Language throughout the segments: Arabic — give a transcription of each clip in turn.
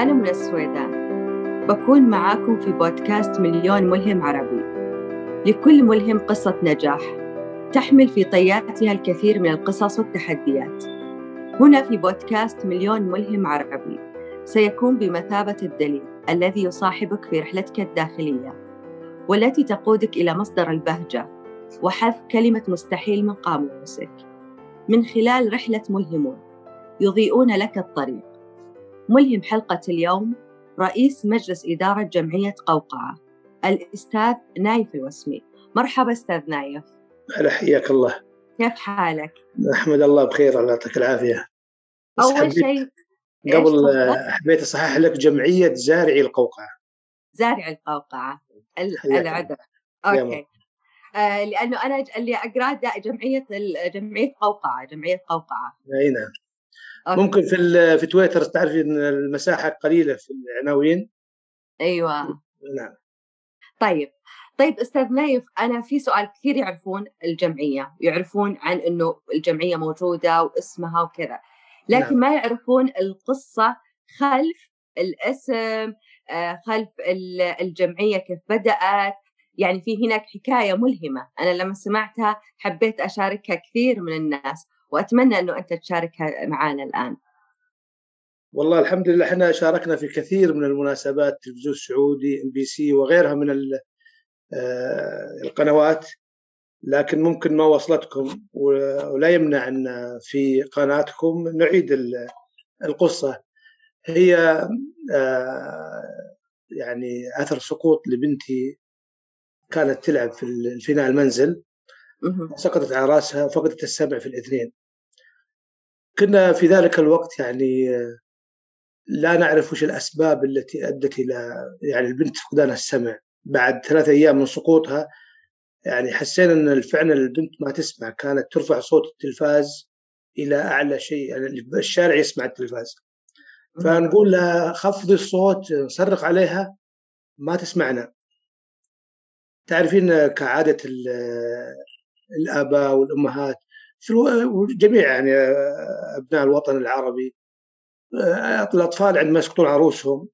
أنا من السويدان بكون معاكم في بودكاست مليون ملهم عربي. لكل ملهم قصة نجاح تحمل في طياتها الكثير من القصص والتحديات. هنا في بودكاست مليون ملهم عربي سيكون بمثابة الدليل الذي يصاحبك في رحلتك الداخلية والتي تقودك إلى مصدر البهجة وحذف كلمة مستحيل من قاموسك. من خلال رحلة ملهمون يضيئون لك الطريق ملهم حلقة اليوم رئيس مجلس إدارة جمعية قوقعة الأستاذ نايف الوسمي. مرحبا أستاذ نايف. هلا حياك الله. كيف حالك؟ نحمد الله بخير الله يعطيك العافية. أول شيء قبل حبيت أصحح لك جمعية زارعي القوقعة. زارعي القوقعة العذر. okay. آه لأنه أنا اللي أقرأ جمعية جمعية قوقعة جمعية قوقعة. أي نعم. أوكي. ممكن في في تويتر تعرفي إن المساحة قليلة في العناوين. أيوه. نعم. طيب. طيب أستاذ نايف أنا في سؤال كثير يعرفون الجمعية يعرفون عن إنه الجمعية موجودة واسمها وكذا لكن نعم. ما يعرفون القصة خلف الاسم آه، خلف الجمعية كيف بدأت. يعني في هناك حكاية ملهمة أنا لما سمعتها حبيت أشاركها كثير من الناس. وأتمنى إنه أنت تشاركها معنا الآن. والله الحمد لله إحنا شاركنا في كثير من المناسبات التلفزيون السعودي إم بي سي وغيرها من آه، القنوات لكن ممكن ما وصلتكم ولا يمنع إن في قناتكم نعيد القصة. هي آه، يعني أثر سقوط لبنتي كانت تلعب في الفناء المنزل. سقطت على رأسها فقدت السمع في الاثنين. كنا في ذلك الوقت يعني لا نعرف وش الأسباب التي ادت إلى يعني البنت فقدان السمع. بعد ثلاثة أيام من سقوطها يعني حسينا إن فعلا البنت ما تسمع. كانت ترفع صوت التلفاز إلى أعلى شيء يعني الشارع يسمع التلفاز. فنقول لها خفضي الصوت نصرخ عليها ما تسمعنا. تعرفين كعادة الآباء والأمهات في جميع يعني أبناء الوطن العربي الأطفال عندما يسقطون عروسهم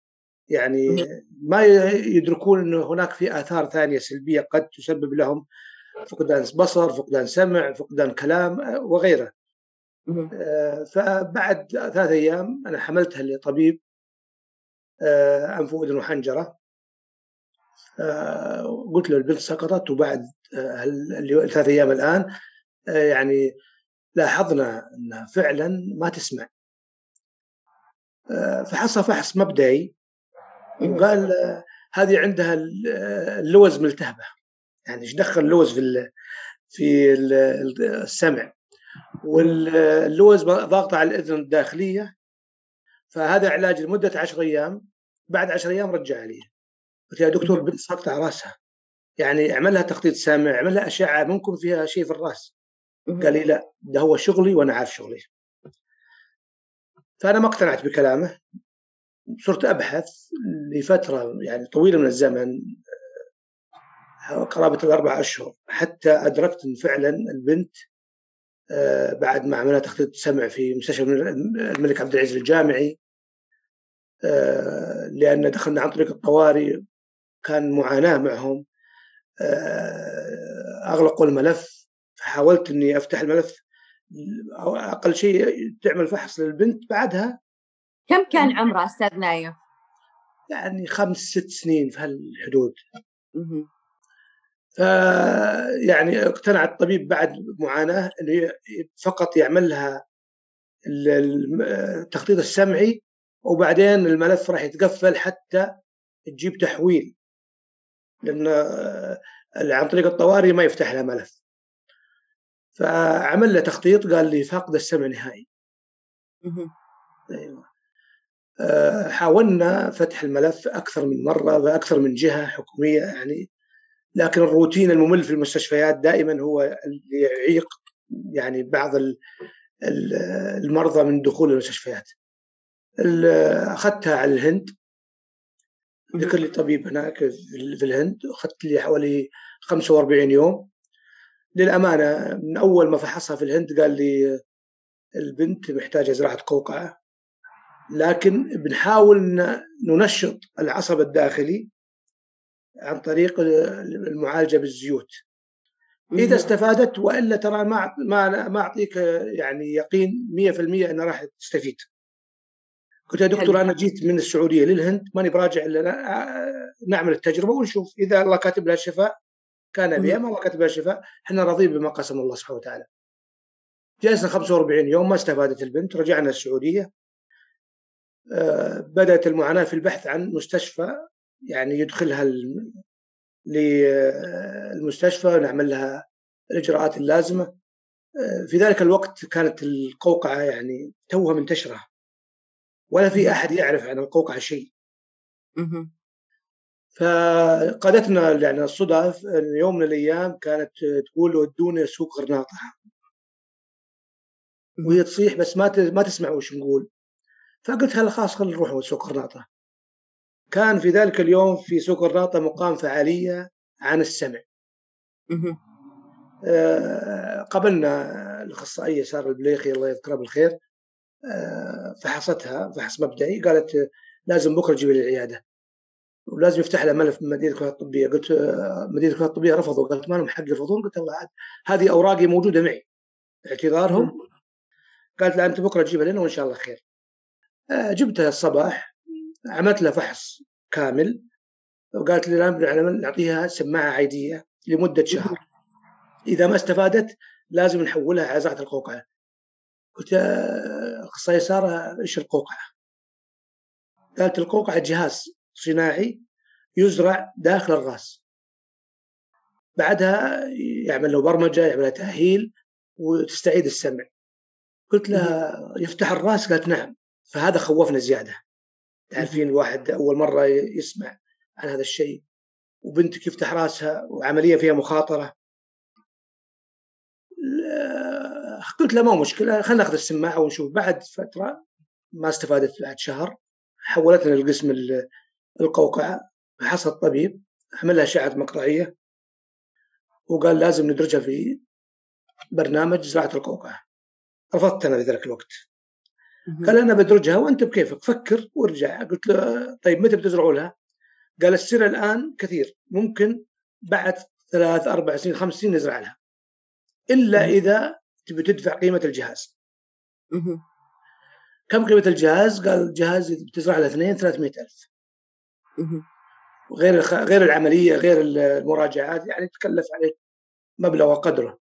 يعني ما يدركون إنه هناك في آثار ثانية سلبية قد تسبب لهم فقدان بصر، فقدان سمع، فقدان كلام وغيره. فبعد ثلاث أيام أنا حملتها لطبيب انف واذن وحنجره قلت له البنت سقطت وبعد ثلاث أيام الآن يعني لاحظنا انها فعلا ما تسمع. فحصل فحص مبدئي وقال هذه عندها اللوز ملتهبة. يعني إيش دخل اللوز في في السمع؟ واللوز ضاغطة على الإذن الداخلية. فهذا علاج لمدة 10 أيام. بعد 10 أيام رجع لي. قلت يا دكتور بنت ساقطة على راسها. يعني اعمل لها تخطيط سامع اعمل لها أشعة ممكن فيها شيء في الراس. قال لي لا ده هو شغلي وأنا عارف شغلي. فأنا ما اقتنعت بكلامه. صرت أبحث لفترة يعني طويلة من الزمن قرابة الأربع أشهر حتى أدركت إن فعلا البنت بعد ما عملنا تخطيط سمع في مستشفى الملك عبد العزيز الجامعي لأن دخلنا عن طريق الطوارئ كان معاناة معهم اغلقوا الملف. فحاولت إني أفتح الملف. أو أقل شيء تعمل فحص للبنت بعدها. كم كان عمرها أستاذ نايف؟ يعني خمس ست سنين في هالحدود. ف يعني اقتنع الطبيب بعد معاناة إنه فقط يعمل لها التخطيط السمعي وبعدين الملف راح يتقفل حتى تجيب تحويل. لأن عن طريق الطوارئ ما يفتح لها ملف. فعمل له تخطيط قال لي فاقد السمع نهائي. أيوه. حاولنا فتح الملف أكثر من مرة بأكثر من جهة حكومية يعني لكن الروتين الممل في المستشفيات دائما هو اللي يعيق يعني بعض المرضى من دخول المستشفيات. أخذتها على الهند. ذكر لي طبيب هناك في الهند أخذت لي حوالي 45 يوم. للأمانة من أول ما فحصها في الهند قال لي البنت محتاجة زراعة قوقعه لكن بنحاول ننشط العصب الداخلي عن طريق المعالجة بالزيوت. إذا استفادت وإلا ترى ما ما ما أعطيك يعني يقين 100% إنها راح تستفيد. قلت يا دكتور أنا جيت من السعودية للهند ماني براجع إلا نعمل التجربة ونشوف. إذا الله كاتب لها الشفاء كان بها ما الله كاتب لها الشفاء إحنا راضين بما قسم الله سبحانه وتعالى. جلسنا 45 يوم ما استفادت البنت رجعنا السعودية. آه، بدأت المعاناة في البحث عن مستشفى يعني يدخلها للمستشفى ونعمل لها الإجراءات اللازمة. آه، في ذلك الوقت كانت القوقعة يعني توها منتشرة. ولا في أحد يعرف عن القوقعة شيء. فقادتنا يعني الصدف يوم من الأيام كانت تقول ودوني سوق غرناطة. وهي تصيح بس ما ما تسمع وش نقول. فقلت هلا خلاص خلينا نروح سوق غرناطة. كان في ذلك اليوم في سوق غرناطة مقام فعالية عن السمع. آه، قبلنا الأخصائية سارة البليخي الله يذكرها بالخير. آه، فحصتها فحص مبدئي قالت لازم بكرة تجيبي لي العيادة. ولازم يفتح لها ملف من مدينة الكليه الطبية. قلت آه، مدينة الكليه الطبية رفضوا. قالت ما لهم حق يرفضون. قلت الله هذه أوراقي موجودة معي. اعتذارهم. قالت لا أنت بكرة تجيبها لنا وإن شاء الله خير. آه، جبتها الصباح. عملت لها فحص كامل. وقالت لي الان نعطيها سماعة عيديه لمدة شهر. إذا ما استفادت لازم نحولها على زراعه القوقعة. قلت اخصائيه سارة إيش القوقعة؟ قالت القوقعة جهاز. صناعي يزرع داخل الراس بعدها يعمل له برمجة يعمل له تأهيل وتستعيد السمع. قلت لها يفتح الراس؟ قالت نعم. فهذا خوفنا زيادة. تعرفين الواحد أول مرة يسمع عن هذا الشيء. وبنتك يفتح راسها؟ وعمليه فيها مخاطرة. قلت له ما مشكلة خلينا ناخذ السماعة ونشوف. بعد فترة ما استفادت بعد شهر حولتنا لقسم القوقعة فحصل الطبيب عمل لها اشعه مقطعية وقال لازم ندرجها في برنامج زراعة القوقعة. رفضت أنا في ذاك الوقت قال أنا بدرجها وأنت بكيفك فكر وارجع. قلت له طيب متى بتزرعوا لها؟ قال السر الآن كثير ممكن بعد ثلاث أربع سنين خمس سنين نزرع لها. إلا إذا تبي تدفع قيمة الجهاز. كم قيمة الجهاز؟ قال الجهاز بتزرع له اثنين 300000 غير غير العملية غير المراجعات يعني تكلف عليك مبلغ وقدره.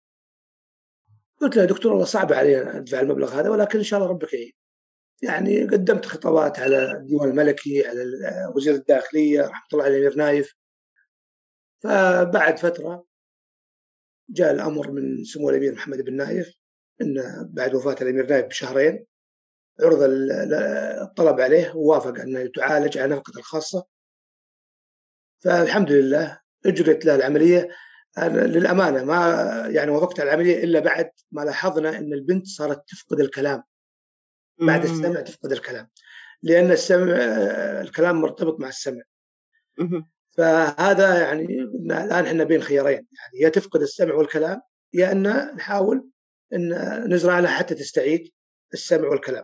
قلت له دكتور والله صعب علي ادفع المبلغ هذا ولكن إن شاء الله ربك يعين. يعني قدمت خطابات على الديوان الملكي على وزير الداخلية رحمة الله عليه الأمير نايف. فبعد فترة جاء الأمر من سمو الأمير محمد بن نايف انه بعد وفاة الأمير نايف بشهرين عرض الطلب عليه ووافق انه تعالج على نفقته الخاصة. فالحمد لله اجرت له العملية. للأمانة ما يعني وافقت على العملية إلا بعد ما لاحظنا إن البنت صارت تفقد الكلام. بعد السمع تفقد الكلام. لأن السمع الكلام مرتبط مع السمع. فهذا يعني الآن إحنا بين خيارين. يعني يا تفقد السمع والكلام يا أن نحاول أن نزرع لها حتى تستعيد السمع والكلام.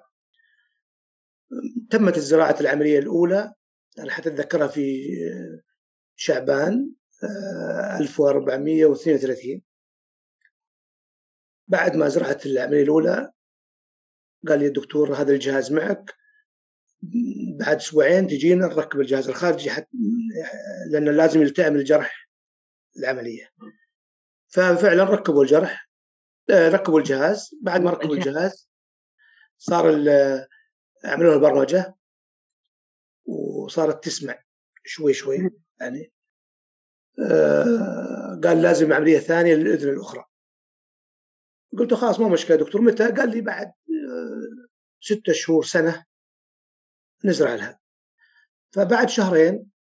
تمت الزراعة العملية الأولى. أنا حتى أتذكرها في شعبان 1432 آه، بعد ما زرعت العملية الأولى قال لي الدكتور هذا الجهاز معك. بعد أسبوعين تجينا نركب الجهاز الخارجي حتى لأن لازم يلتئم الجرح العملية. ففعلا ركبوا الجرح آه، ركبوا الجهاز. بعد ما ركبوا الجهاز. صار عملوا البرمجة وصارت تسمع شوي شوي. يعني آه قال لازم عملية ثانية للإذن الأخرى. قلت له خلاص مو مشكلة دكتور متى؟ قال لي بعد آه ستة شهور سنة نزرع لها. فبعد شهرين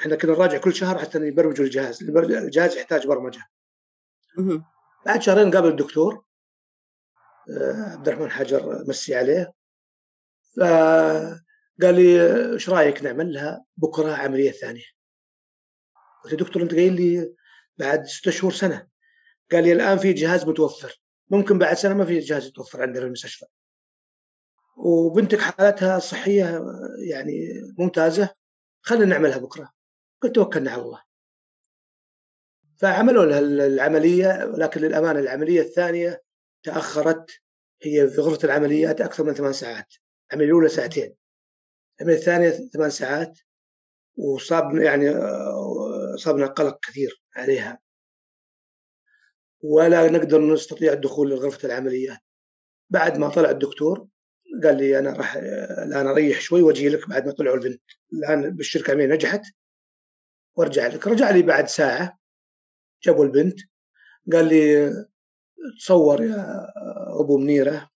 إحنا كنا نراجع كل شهر حتى يبرمجوا الجهاز. الجهاز يحتاج برمجة. بعد شهرين قابل الدكتور آه، عبد الرحمن حجر مسي عليه. فقال لي إيش رأيك نعمل لها بكرة عملية ثانية؟ قلت دكتور أنت قايل لي بعد ستة شهور سنة. قال لي الآن في جهاز متوفر. ممكن بعد سنة ما في جهاز يتوفر عندنا في المستشفى. وبنتك حالتها الصحيه يعني ممتازة. خلينا نعملها بكرة. قلت توكلنا على الله. فعملوا لها العملية ولكن للأمانة العملية الثانية تأخرت. هي في غرفة العمليات أكثر من ثمان ساعات. العملية الأولى ساعتين. العملية الثانية ثمان ساعات. وصاب يعني صابنا قلق كثير عليها. ولا نقدر نستطيع الدخول لغرفه العمليات بعد ما طلع الدكتور قال لي أنا راح الآن أريح شوي وأجي لك بعد ما طلعوا البنت. الآن بالشركة العملية نجحت. وأرجع لك. رجع لي بعد ساعة. جابوا البنت. قال لي تصور يا أبو منيرة.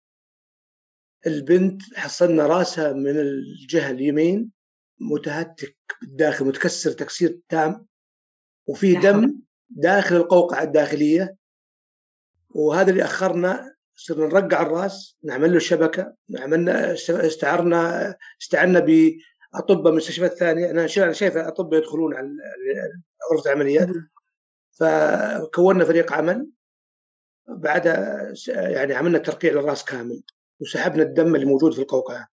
البنت حصلنا راسها من الجهة اليمين متهتك بالداخل متكسر تكسير تام. وفي دم داخل القوقعة الداخلية. وهذا اللي أخرنا صرنا نرقع الرأس نعمل له شبكة عملنا استعرنا استعنا بأطباء مستشفيات ثانية. أنا شايف أطباء يدخلون على غرفه العمليات فكونا فريق عمل بعدها يعني عملنا ترقيع للرأس كامل وسحبنا الدم اللي موجود في القوقعة.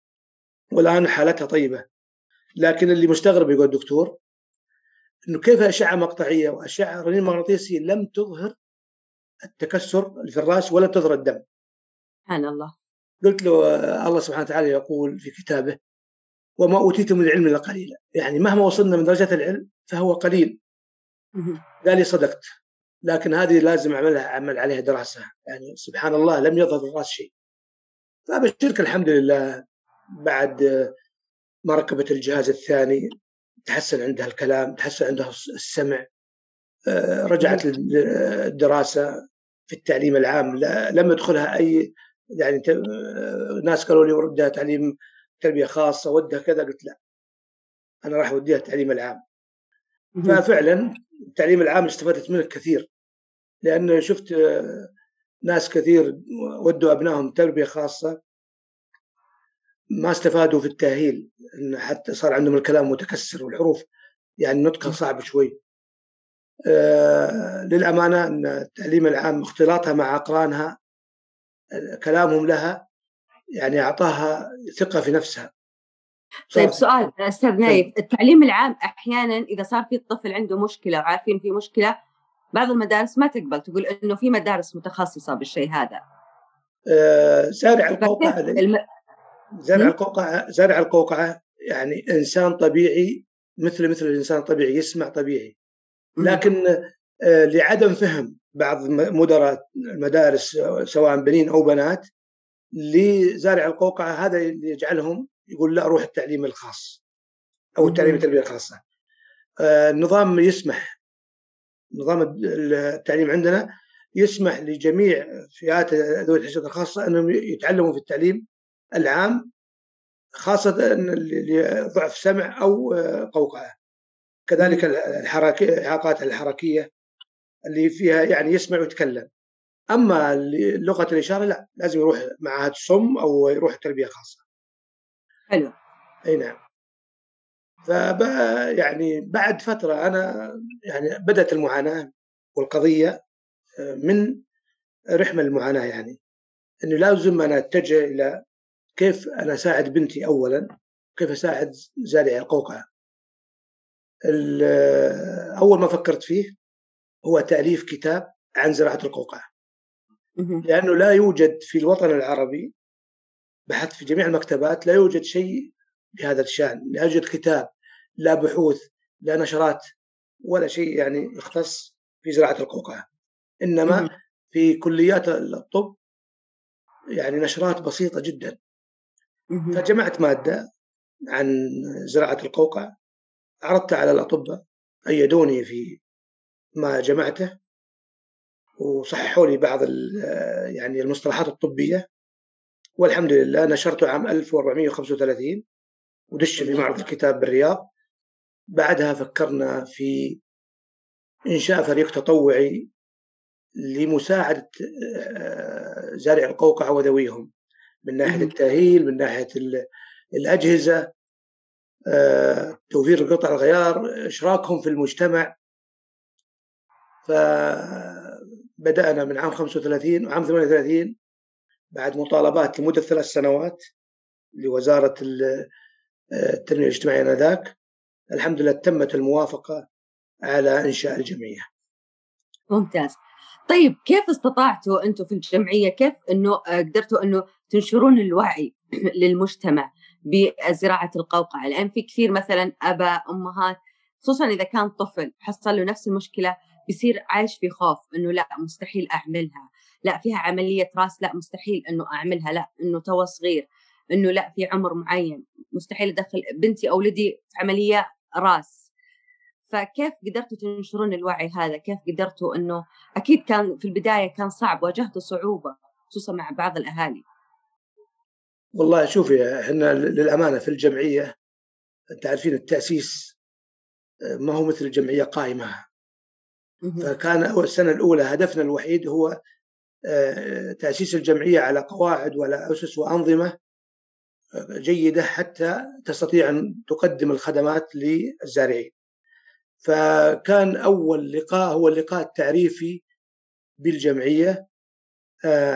والآن حالتها طيبة. لكن اللي مستغرب يقول الدكتور إنه كيف أشعة مقطعية وأشعة رنين مغناطيسي لم تظهر التكسر اللي في الرأس ولا تظهر الدم. سبحان الله. قلت له الله سبحانه وتعالى يقول في كتابه وما أوتيتم من العلم إلا قليلا. يعني مهما وصلنا من درجة العلم فهو قليل. قال لي صدقت لكن هذه لازم أعملها أعمل عليها دراسة. يعني سبحان الله لم يظهر الرأس شيء. فبشرك الحمد لله بعد ما ركبت الجهاز الثاني تحسن عندها الكلام تحسن عندها السمع آه، رجعت الدراسة في التعليم العام. لم يدخلها أي يعني آه، ناس قالوا لي ودها تعليم تربية خاصة ودها كذا. قلت لا. أنا راح أوديها التعليم العام. ففعلا التعليم العام استفدت منه كثير لأن شفت آه، ناس كثير ودوا أبنائهم تربية خاصة ما استفادوا في التأهيل إن حتى صار عندهم الكلام متكسر والحروف يعني نطقها صعب شوي. آه للأمانة إن التعليم العام اختلاطها مع أقرانها كلامهم لها يعني أعطاها ثقة في نفسها. طيب سؤال أستاذ نايف طيب. التعليم العام أحيانا إذا صار في الطفل عنده مشكلة وعارفين في مشكلة بعض المدارس ما تقبل تقول إنه في مدارس متخصصة بالشيء هذا. آه زارع القوقعه الم... زرع القوقعه زرع القوقعه يعني إنسان طبيعي مثل مثل الإنسان الطبيعي يسمع طبيعي. لكن آه لعدم فهم بعض مدراء المدارس سواء بنين أو بنات لزارع القوقعه هذا اللي يجعلهم يقول لا روح التعليم الخاص أو التعليم التربية الخاصة. آه، النظام يسمح نظام التعليم عندنا يسمح لجميع فئات ذوي الاحتياجات الخاصة أنهم يتعلموا في التعليم العام خاصة اللي ضعف سمع أو آه، قوقعة. كذلك الحركه الإعاقات الحركية اللي فيها يعني يسمع ويتكلم. أما لغة الإشارة لا لازم يروح معهد صم أو يروح تربية خاصة. حلو. أي نعم. فب يعني بعد فترة أنا يعني بدأت المعاناة والقضية آه، من رحم المعاناة يعني. إنه لازم أنا أتجه إلى كيف أنا أساعد بنتي اولا؟ كيف أساعد زارعي القوقعة؟ أول ما فكرت فيه هو تأليف كتاب عن زراعة القوقعة. لأنه لا يوجد في الوطن العربي بحثت في جميع المكتبات لا يوجد شيء بهذا الشأن. لا يوجد كتاب لا بحوث لا نشرات ولا شيء يعني يختص في زراعة القوقعة. إنما في كليات الطب يعني نشرات بسيطة جدا. فجمعت مادة عن زراعة القوقعة عرضتها على الأطباء أيدوني في ما جمعته وصححوا لي بعض يعني المصطلحات الطبية والحمد لله نشرته عام 1435 ودش في معرض الكتاب بالرياض. بعدها فكرنا في إنشاء فريق تطوعي لمساعدة آه، زارع القوقعة وذويهم. من ناحية التأهيل من ناحية الأجهزة آه، توفير قطع الغيار إشراكهم في المجتمع فبدأنا من عام 35 وعام 38 بعد مطالبات لمدة ثلاث سنوات لوزارة التنمية الاجتماعية آنذاك الحمد لله تمت الموافقة على إنشاء الجمعية. ممتاز. طيب كيف استطعتوا أنتم في الجمعية كيف إنه قدرتوا إنه تنشرون الوعي للمجتمع بزراعة القوقعة. لأن في كثير مثلا أباء أمهات خصوصا إذا كان طفل حصل له نفس المشكلة بيصير عايش في خوف إنه لا مستحيل أعملها. لا فيها عملية راس لا مستحيل إنه أعملها. لا إنه تو صغير إنه لا في عمر معين. مستحيل أدخل بنتي أو ولدي في عملية راس. فكيف قدرتوا تنشرون الوعي هذا؟ كيف قدرتوا إنه أكيد كان في البداية كان صعب واجهتوا صعوبة خصوصا مع بعض الأهالي. والله شوفي إحنا للأمانة في الجمعية أنت عارفين التأسيس ما هو مثل الجمعية قائمة. فكان السنة الأولى هدفنا الوحيد هو آه، تأسيس الجمعية على قواعد وعلى أسس وأنظمة آه، جيدة حتى تستطيع أن تقدم الخدمات للزارعين. فكان أول لقاء هو اللقاء التعريفي بالجمعية. آه،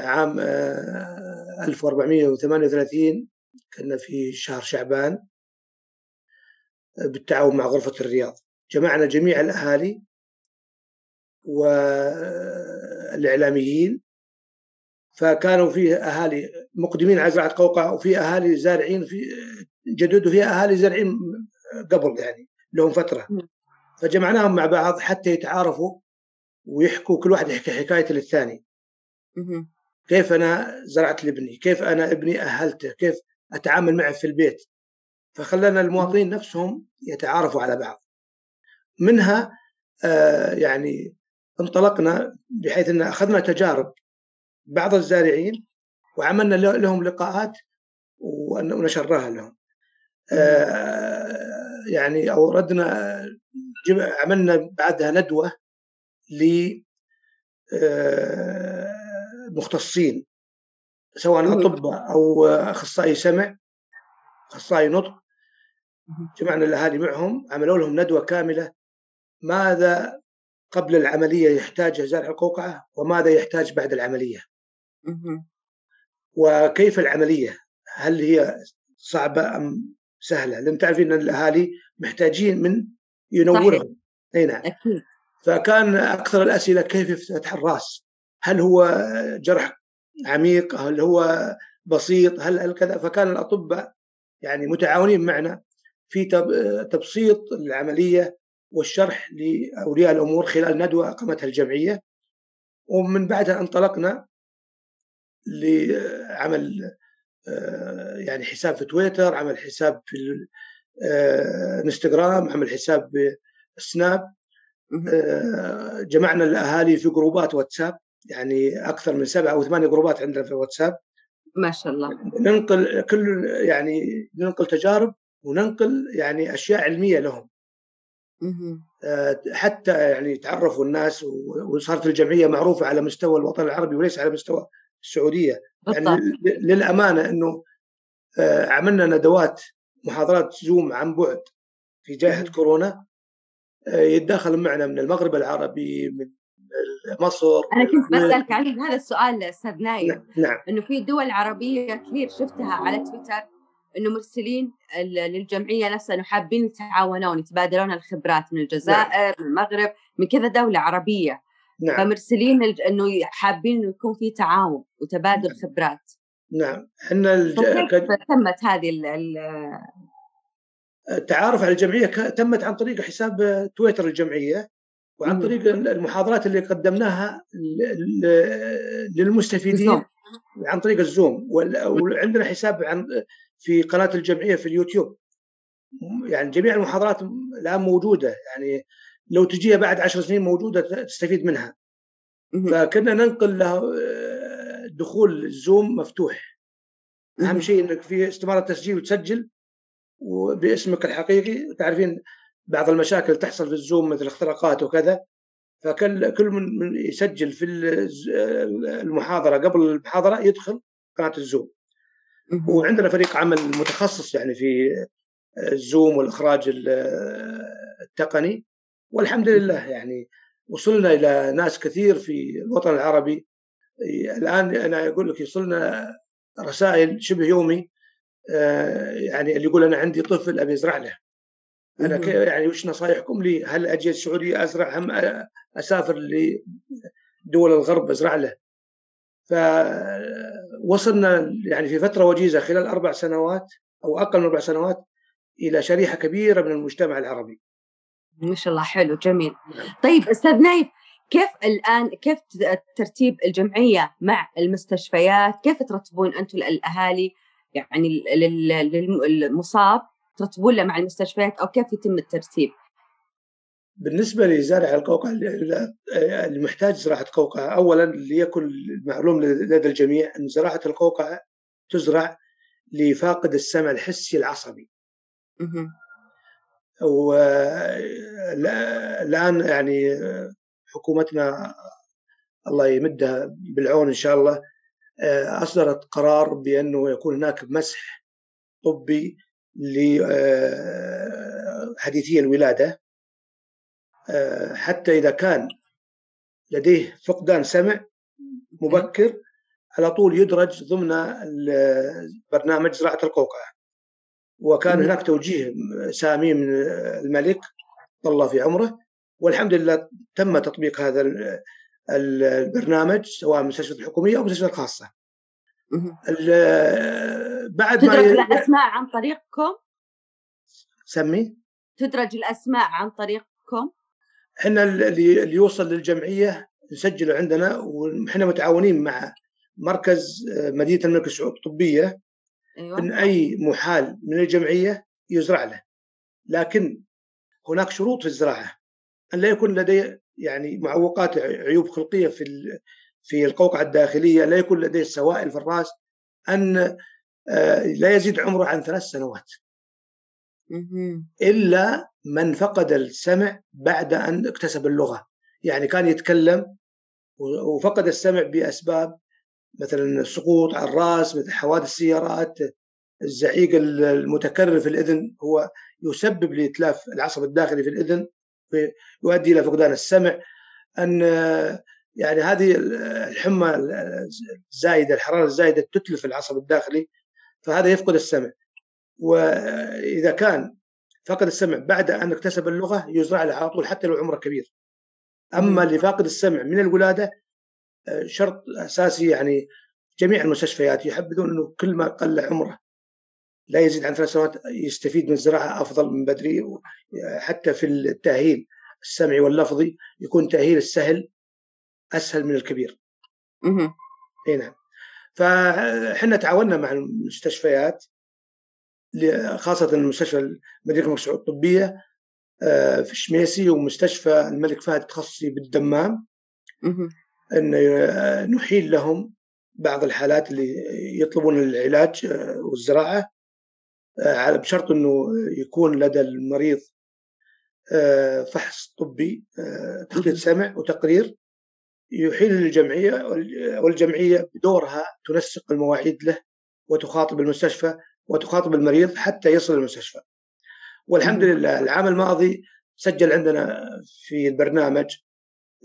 عام 1438 كنا في شهر شعبان بالتعاون مع غرفة الرياض. جمعنا جميع الأهالي والإعلاميين فكانوا فيه أهالي مقدمين على زراعة قوقعة وفي أهالي زارعين في جدد وفي أهالي زارعين قبل يعني لهم فترة. فجمعناهم مع بعض حتى يتعارفوا ويحكوا كل واحد يحكي حكايته للثاني. كيف أنا زرعت لابني؟ كيف أنا ابني أهلته؟ كيف أتعامل معه في البيت؟ فخلنا المواطنين نفسهم يتعارفوا على بعض. منها آه يعني انطلقنا بحيث إن أخذنا تجارب. بعض الزارعين وعملنا لهم لقاءات ونشرناها لهم. آه، يعني أوردنا عملنا بعدها ندوة لمختصين آه، سواء اطباء أو أخصائي سمع أخصائي نطق. جمعنا الأهالي معهم عملوا لهم ندوة كاملة ماذا قبل العملية يحتاج زرع القوقعة وماذا يحتاج بعد العملية. وكيف العملية؟ هل هي صعبة أم سهلة؟ لأن تعرفين أن الأهالي محتاجين من ينورهم. أي نعم. أكيد. فكان أكثر الأسئلة كيف فتح الرأس؟ هل هو جرح عميق؟ هل هو بسيط؟ هل, هل كذا؟ فكان الأطباء يعني متعاونين معنا في تبسيط العملية والشرح لأولياء الأمور خلال ندوة أقامتها الجمعية. ومن بعدها انطلقنا لعمل آه، يعني حساب في تويتر عمل حساب في آه، انستغرام عمل حساب سناب. آه، جمعنا الأهالي في جروبات واتساب. يعني أكثر من سبعة أو ثمانية جروبات عندنا في واتساب. ما شاء الله. ننقل كل يعني ننقل تجارب وننقل يعني أشياء علمية لهم. آه، حتى يعني تعرفوا الناس وصارت الجمعية معروفة على مستوى الوطن العربي وليس على مستوى السعودية. يعني للأمانة إنه آه، عملنا ندوات محاضرات زوم عن بعد في جائحة كورونا آه، يتداخل معنا من المغرب العربي من مصر أنا كنت بسالك عن هذا السؤال أستاذ نايف نعم،, إنه في دول عربية كثير شفتها على تويتر إنه مرسلين للجمعية نفسها إنه حابين يتعاونون يتبادلون الخبرات من الجزائر نعم. من المغرب من كذا دولة عربية نعم. فمرسلين إنه حابين إنه يكون في تعاون وتبادل نعم. خبرات نعم إحنا الج... كيف تمت هذه ال... التعارف على الجمعية تمت عن طريق حساب تويتر الجمعية وعن طريق المحاضرات اللي قدمناها للمستفيدين عن طريق الزوم. وعندنا حساب عن في قناة الجمعية في اليوتيوب. يعني جميع المحاضرات الآن موجودة. يعني لو تجيها بعد عشر سنين موجودة تستفيد منها. فكنا ننقل له آه، دخول الزوم مفتوح. أهم شيء إنك في استمارة تسجيل وتسجل وباسمك الحقيقي. تعرفين بعض المشاكل تحصل في الزوم مثل اختراقات وكذا فكل كل من يسجل في المحاضرة قبل المحاضرة يدخل قناة الزوم. وعندنا فريق عمل متخصص يعني في الزوم والإخراج التقني. والحمد لله يعني وصلنا إلى ناس كثير في الوطن العربي. الآن أنا أقول لك يوصلنا رسائل شبه يومي يعني اللي يقول أنا عندي طفل أبي ازرع له. أنا يعني وش نصايحكم لي؟ هل أجي السعوديه أزرع هم أسافر لدول الغرب أزرع له؟ فوصلنا يعني في فترة وجيزة خلال أربع سنوات أو أقل من أربع سنوات إلى شريحة كبيرة من المجتمع العربي. ما شاء الله حلو جميل. نعم. طيب أستاذ نايف كيف الآن كيف ترتيب الجمعية مع المستشفيات؟ كيف ترتبون أنتم الأهالي يعني للمصاب ترتبون له مع المستشفيات أو كيف يتم الترتيب؟ بالنسبة لزارع القوقعه اللي محتاج زراعة قوقعه اولا ليكن معلوم لدى الجميع أن زراعة القوقعه تزرع لفاقد السمع الحسي العصبي. والان يعني حكومتنا الله يمدها بالعون إن شاء الله أصدرت قرار بأنه يكون هناك مسح طبي لحديثي الولادة. حتى إذا كان لديه فقدان سمع مبكر على طول يدرج ضمن برنامج زراعة القوقعة. وكان هناك توجيه سامي من الملك الله في عمره والحمد لله تم تطبيق هذا البرنامج سواء المستشفيات الحكومية أو المستشفيات الخاصة. بعد ما تدرج الأسماء عن طريقكم؟ سمي تدرج الأسماء عن طريقكم؟ إحنا اللي يوصل للجمعية نسجله عندنا ونحن متعاونين مع مركز مدينة الملك سعود الطبيه أيوة. إن أي محال من الجمعية يزرع له لكن هناك شروط في الزراعة أن لا يكون لديه يعني معوقات عيوب خلقية في في القوقعة الداخلية لا يكون لديه سوائل في الرأس أن آه، لا يزيد عمره عن ثلاث سنوات. إلا من فقد السمع بعد أن اكتسب اللغة. يعني كان يتكلم وفقد السمع بأسباب مثلا السقوط على الرأس مثل حوادث السيارات الزعيق المتكرر في الإذن هو يسبب لإتلاف العصب الداخلي في الإذن يؤدي إلى فقدان السمع. أن يعني هذه الحمى الزايدة الحرارة الزايدة تتلف العصب الداخلي فهذا يفقد السمع. وإذا كان فقد السمع بعد أن اكتسب اللغة يزرع له على طول حتى لو عمره كبير. أما اللي فاقد السمع من الولادة شرط أساسي يعني جميع المستشفيات يحبذون إنه كل ما قل عمره لا يزيد عن ثلاث سنوات يستفيد من الزراعه أفضل من بدري حتى في التأهيل السمعي واللفظي يكون التاهيل السهل أسهل من الكبير. أها إي نعم. فاحنا تعاوننا مع المستشفيات خاصة المستشفى المدينة الملك سعود الطبية آه، في الشميسي ومستشفى الملك فهد التخصصي بالدمام. إن نحيل لهم بعض الحالات اللي يطلبون العلاج آه، والزراعة. آه، بشرط إنه يكون لدى المريض آه، فحص طبي آه، تخطيط سمع وتقرير. يحيل للجمعيه والجمعية بدورها تنسق المواعيد له وتخاطب المستشفى وتخاطب المريض حتى يصل المستشفى. والحمد لله العام الماضي سجل عندنا في البرنامج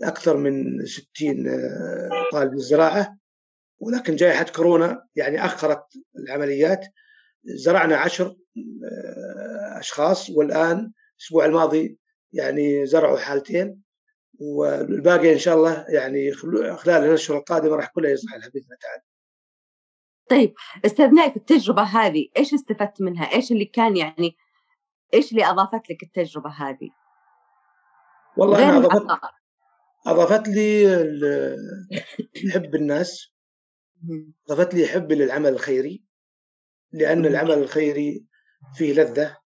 أكثر من 60 طالب الزراعه ولكن جائحة كورونا يعني أخرت العمليات. زرعنا عشر آه، أشخاص والآن الأسبوع الماضي يعني زرعوا حالتين. والباقي إن شاء الله يعني خلال الأشهر القادمة راح كلها يزرع بإذن الله تعالى. طيب أستاذ نايف التجربة هذه إيش استفدت منها؟ إيش اللي كان يعني إيش اللي أضافت لك التجربة هذه؟ والله أنا اضافت أضافت لي حب الناس أضافت لي حب للعمل الخيري لأن العمل الخيري فيه لذة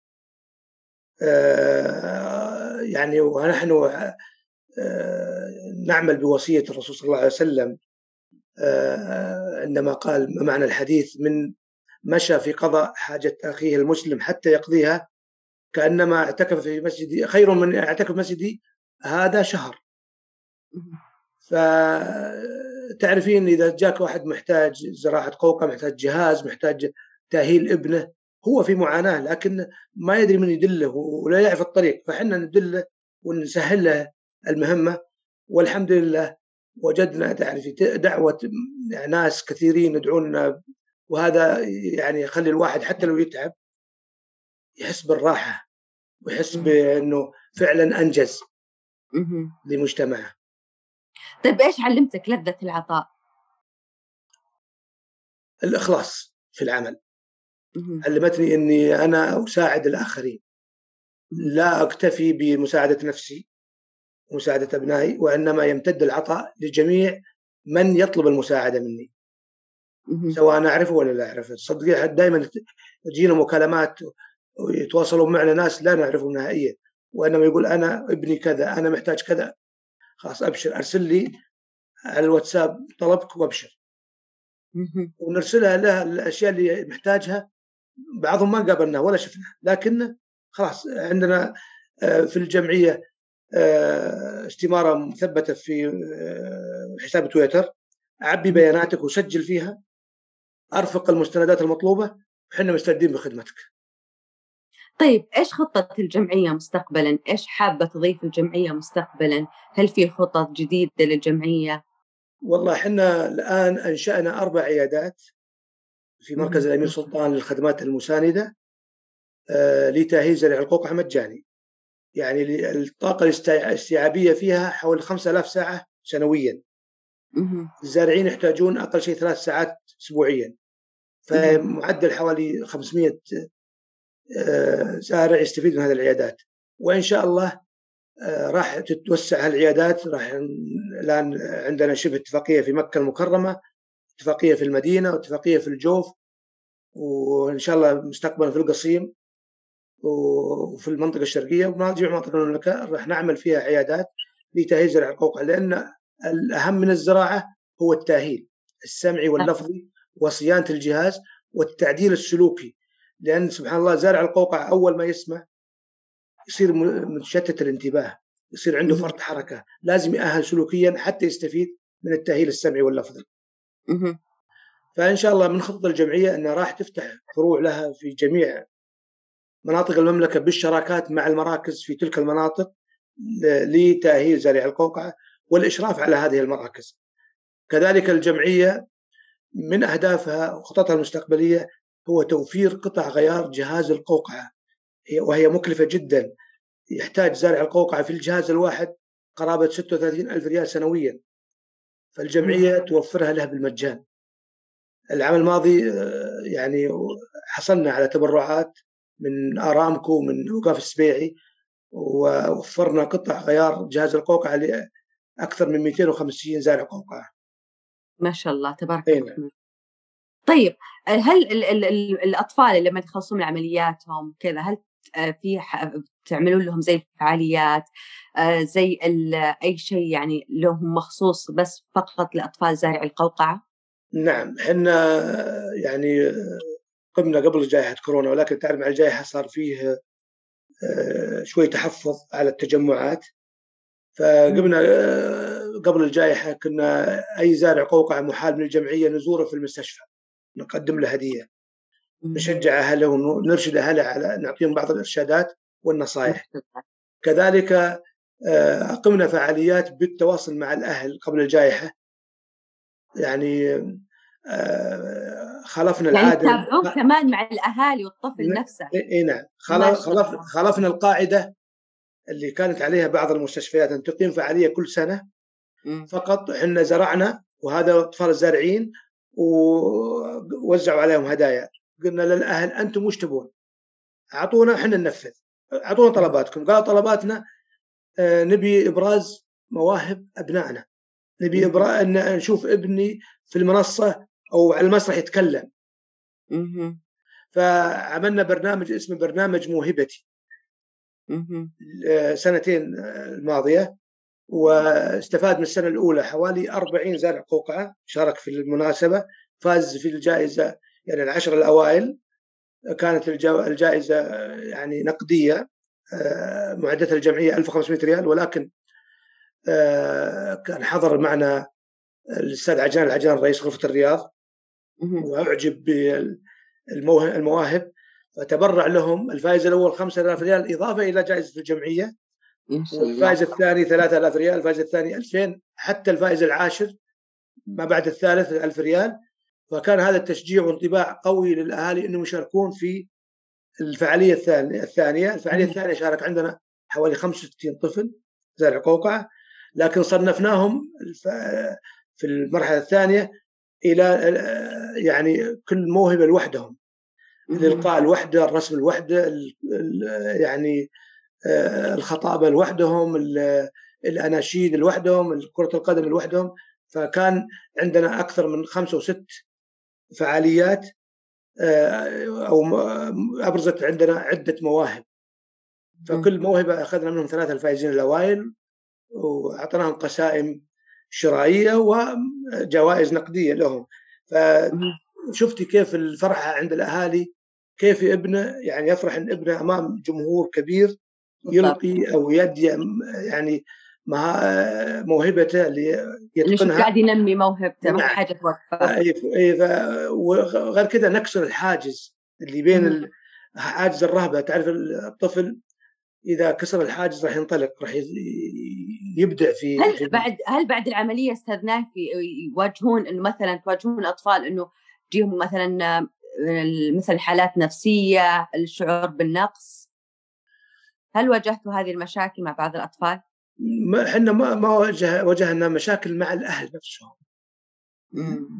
آه، يعني ونحن نعمل بوصية الرسول صلى الله عليه وسلم آه، عندما قال معنى الحديث من مشى في قضاء حاجة أخيه المسلم حتى يقضيها كأنما اعتكف في مسجدي خير من اعتكف في مسجدي هذا شهر. فتعرفين إذا جاك واحد محتاج زراعة قوقة محتاج جهاز محتاج تأهيل ابنه هو في معاناة لكن ما يدري من يدله ولا يعرف الطريق فحنا ندله ونسهل له المهمة والحمد لله وجدنا تعرفي دعوة ناس كثيرين يدعونا وهذا يعني يخلي الواحد حتى لو يتعب يحس بالراحة ويحس بإنه فعلا أنجز لمجتمعه. طيب إيش علمتك لذة العطاء؟ الإخلاص في العمل. علمتني إني أنا أساعد الآخرين. لا أكتفي بمساعدة نفسي. ومساعده أبنائي وإنما يمتد العطاء لجميع من يطلب المساعدة مني. سواء أعرفه ولا لا أعرفه. صدقني دائما تجينا مكالمات ويتواصلون معنا ناس لا نعرفهم نهائيا. وإنما يقول أنا ابني كذا أنا محتاج كذا. خلاص أبشر. أرسل لي على الواتساب طلبك وأبشر. ونرسلها له الأشياء اللي محتاجها. بعضهم ما قابلناه ولا شفناه. لكن خلاص عندنا آه، في الجمعية آه، استمارة مثبتة في آه، حساب تويتر أعبي بياناتك وسجل فيها أرفق المستندات المطلوبة وحنا مستعدين بخدمتك. طيب إيش خطة الجمعية مستقبلا؟ إيش حابة تضيف الجمعية مستقبلا؟ هل في خطط جديدة للجمعية؟ والله إحنا الآن أنشأنا أربع عيادات في مركز الأمير سلطان للخدمات المساندة آه لتاهيل زرع القوقعه مجاني. يعني الطاقة الاستيعابية فيها حوالي 5000 ساعة سنويا. الزارعين يحتاجون أقل شيء ثلاث ساعات اسبوعيا. فمعدل حوالي 500 زارع يستفيد من هذه العيادات وإن شاء الله آه، راح تتوسع هالعيادات راح الآن عندنا شبه اتفاقية في مكة المكرمة اتفاقية في المدينة واتفاقية في الجوف وإن شاء الله مستقبلا في القصيم وفي المنطقة الشرقية وجميع مناطق المملكه راح نعمل فيها عيادات لتاهيل زرع القوقعه لأن الأهم من الزراعة هو التأهيل السمعي واللفظي وصيانة الجهاز والتعديل السلوكي لأن سبحان الله زارع القوقعه أول ما يسمع يصير متشتت الانتباه يصير عنده فرط حركة لازم يأهل سلوكيا حتى يستفيد من التأهيل السمعي واللفظي. فإن شاء الله من خطط الجمعية أنها راح تفتح فروع لها في جميع مناطق المملكة بالشراكات مع المراكز في تلك المناطق لتأهيل زارع القوقعة والإشراف على هذه المراكز. كذلك الجمعية من أهدافها وخططها المستقبلية هو توفير قطع غيار جهاز القوقعة وهي مكلفة جدا. يحتاج زارع القوقعة في الجهاز الواحد قرابة 36 ألف ريال سنويا. فالجمعية توفرها له بالمجان. العام الماضي آه، يعني حصلنا على تبرعات من أرامكو ومن اوقاف السبيعي ووفرنا قطع غيار جهاز القوقعة لأكثر من 250 زارع قوقعة. ما شاء الله تبارك الله. طيب هل ال ال ال الأطفال لما يخلصون من عملياتهم كذا هل في تعملون لهم زي الفعاليات آه، زي أي شيء يعني لهم مخصوص بس فقط لأطفال زارع القوقعة؟ نعم إحنا يعني قمنا قبل جائحة كورونا ولكن تعرف مع الجائحة صار فيه آه، شوي تحفظ على التجمعات. فقمنا آه، قبل الجائحة كنا أي زارع قوقعة محال من الجمعية نزوره في المستشفى نقدم له هدية نشجع أهله ونرشد أهله على نعطيهم بعض الإرشادات والنصائح كذلك آه، قمنا فعاليات بالتواصل مع الأهل قبل الجائحة. يعني آه، خالفنا يعني العادة. يعني كمان مع الأهالي والطفل نفسه. اي نعم. خلف خالفنا القاعدة اللي كانت عليها بعض المستشفيات أن تقيم فعالية كل سنة فقط. إحنا زرعنا وهذا الاطفال الزارعين ووزعوا عليهم هدايا. قلنا للأهل أنتم وش تبون؟ أعطونا إحنا ننفذ أعطونا طلباتكم. قال طلباتنا آه، نبي إبراز مواهب أبنائنا. نبي إبراز ان نشوف ابني في المنصة أو على المسرح يتكلم. فعملنا برنامج اسمه برنامج موهبتي. سنتين الماضية واستفاد من السنة الأولى حوالي 40 زارع قوقعة شارك في المناسبة فاز في الجائزة يعني العشر الأوائل. كانت الجائزة يعني نقدية آه، معدتها الجمعية 1500 ريال ولكن آه، كان حضر معنا الأستاذ عجان العجان رئيس غرفة الرياض. وأعجب بالمواهب فتبرع لهم الفائز الأول 5000 ريال إضافة إلى جائزة الجمعية. والفائز الثاني 3000 ريال الفائز الثاني 2000 حتى الفائز العاشر ما بعد الثالث 1000 ريال. فكان هذا التشجيع وانطباع قوي للأهالي إنهم يشاركون في الفعالية الثانية الثانية. الفعالية الثانية شارك عندنا حوالي 65 طفل زارع قوقعة. لكن صنفناهم في المرحلة الثانية إلى يعني كل موهبة لوحدهم. الإلقاء لوحده الرسم لوحده يعني آه، الخطابة لوحدهم الأناشيد لوحدهم كره القدم لوحدهم. فكان عندنا أكثر من خمسة وست فعاليات آه، أو أبرزت عندنا عدة مواهب. فكل موهبة أخذنا منهم ثلاثة الفائزين الأوائل واعطيناهم قسائم شرائية وجوائز نقدية لهم. فشفتي كيف الفرحة عند الأهالي؟ كيف ابنه يعني يفرح إن ابنه أمام جمهور كبير يلقي أو يدي يعني موهبته اللي يتقنها. قاعد ينمي موهبته ما نعم. حاجة توقفه وغير كذا نكسر الحاجز اللي بين حاجز الرهبة. تعرف الطفل إذا كسر الحاجز راح ينطلق راح يبدع في هل بعد هل بعد العملية أستاذ نايفي يواجهون انه مثلا تواجهون الاطفال إنه تجيهم مثلا مثل حالات نفسية الشعور بالنقص؟ هل واجهتوا هذه المشاكل مع بعض الأطفال؟ ما إحنا ما ما واجه واجهنا مشاكل مع الأهل نفسهم.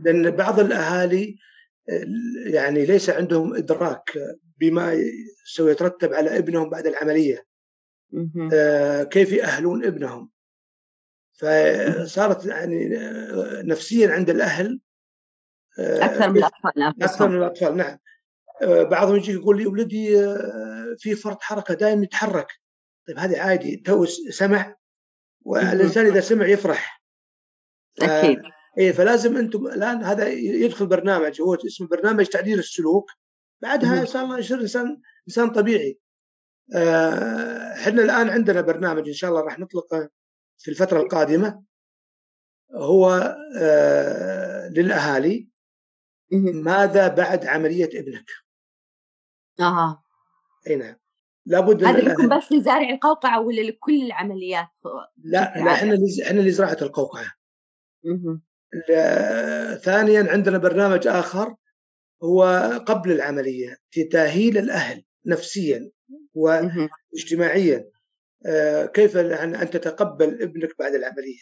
لأن بعض الأهالي يعني ليس عندهم إدراك بما سيترتب على ابنهم بعد العملية. آه كيف يأهلون ابنهم؟ فصارت يعني آه، نفسيا عند الأهل آه أكثر من الأطفال أكثر من الأطفال نعم. بعضهم يجي يقول لي ولدي في فرط حركة دائما يتحرك. طيب هذه عادي تو سمع والإنسان إذا سمع يفرح. أكيد. اي فلازم أنتم الآن هذا يدخل برنامج هو اسمه برنامج تعديل السلوك. بعدها إن شاء الله يصير إنسان إنسان طبيعي. آه، إحنا الآن عندنا برنامج إن شاء الله راح نطلقه في الفترة القادمة. هو آه، للأهالي. ماذا بعد عملية ابنك؟ أها أي نعم. لابد هذا بيكون بس لزارع القوقعة ولا لكل العمليات؟ لا لا إحنا إحنا لزراعة القوقعة. ثانيا عندنا برنامج آخر هو قبل العملية في تأهيل الأهل نفسيا واجتماعيا. آه، كيف أن تتقبل ابنك بعد العملية؟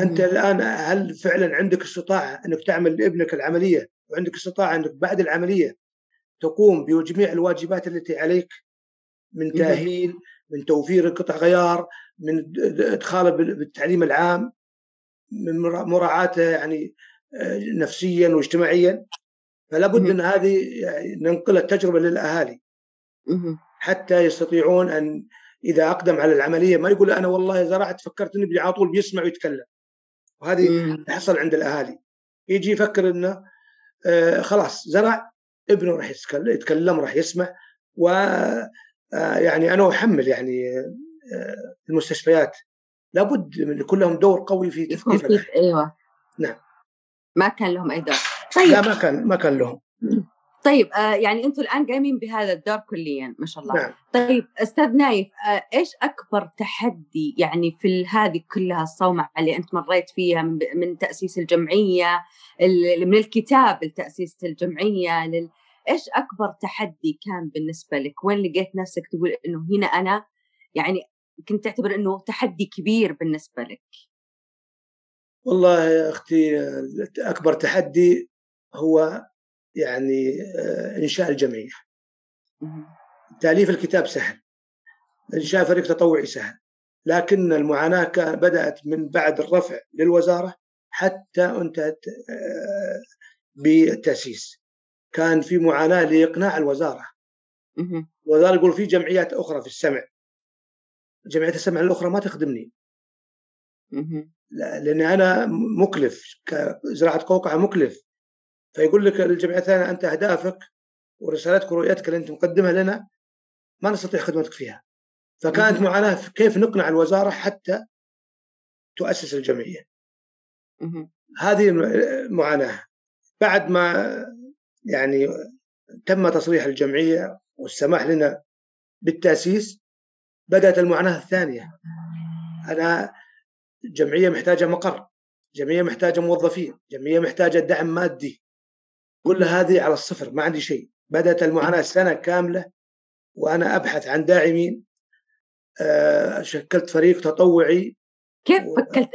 أنت الآن هل فعلا عندك استطاعة أنك تعمل لابنك العملية وعندك استطاعة أنك بعد العملية تقوم بجميع الواجبات التي عليك من تأهيل من توفير قطع غيار من إدخاله بالتعليم العام؟ من مراعاته يعني آه، نفسيا واجتماعيا. فلا بد إن هذه يعني ننقل التجربة للأهالي. حتى يستطيعون أن إذا أقدم على العملية ما يقول أنا والله زرعت فكرت إني على طول بيسمع ويتكلم. وهذه تحصل عند الأهالي. يجي يفكر إنه آه خلاص زرع ابنه راح يتكلم راح يسمع. و آه يعني أنا أحمل يعني آه المستشفيات. لابد يكون لهم دور قوي في تثقيف أيوه. نعم. ما كان لهم أي دور. طيب. لا ما كان ما كان لهم. طيب آه يعني أنتم الآن قايمين بهذا الدور كليا ما شاء الله. نعم. طيب أستاذ نايف آه إيش أكبر تحدي يعني في هذه كلها الصومعة اللي أنت مريت فيها من, من تأسيس الجمعية من الكتاب لتأسيس الجمعية لل... إيش أكبر تحدي كان بالنسبة لك؟ وين لقيت نفسك تقول إنه هنا أنا؟ يعني كنت تعتبر إنه تحدي كبير بالنسبة لك؟ والله يا أختي أكبر تحدي هو يعني آه، إنشاء الجمعية. تأليف الكتاب سهل. إنشاء فريق تطوعي سهل. لكن المعاناة بدأت من بعد الرفع للوزارة حتى انتهت آه، بالتأسيس. كان في معاناة لإقناع الوزارة. الوزارة يقول في جمعيات أخرى في السمع. جمعيات السمع الأخرى ما تخدمني. لأني أنا مكلف كزراعه قوقعه مكلف. فيقول لك الجمعيه الثانية أنت أهدافك ورسالتك ورؤيتك اللي أنت مقدمها لنا ما نستطيع خدمتك فيها. فكانت معاناه كيف نقنع الوزارة حتى تؤسس الجمعية. هذه معاناة. بعد ما يعني تم تصريح الجمعية والسماح لنا بالتأسيس بدأت المعاناة الثانية. أنا جمعية محتاجة مقر جمعية محتاجة موظفين جمعية محتاجة دعم مادي. كل هذه على الصفر ما عندي شيء. بدأت المعاناة سنة كاملة وأنا أبحث عن داعمين. آه، شكلت فريق تطوعي. كيف فكلت؟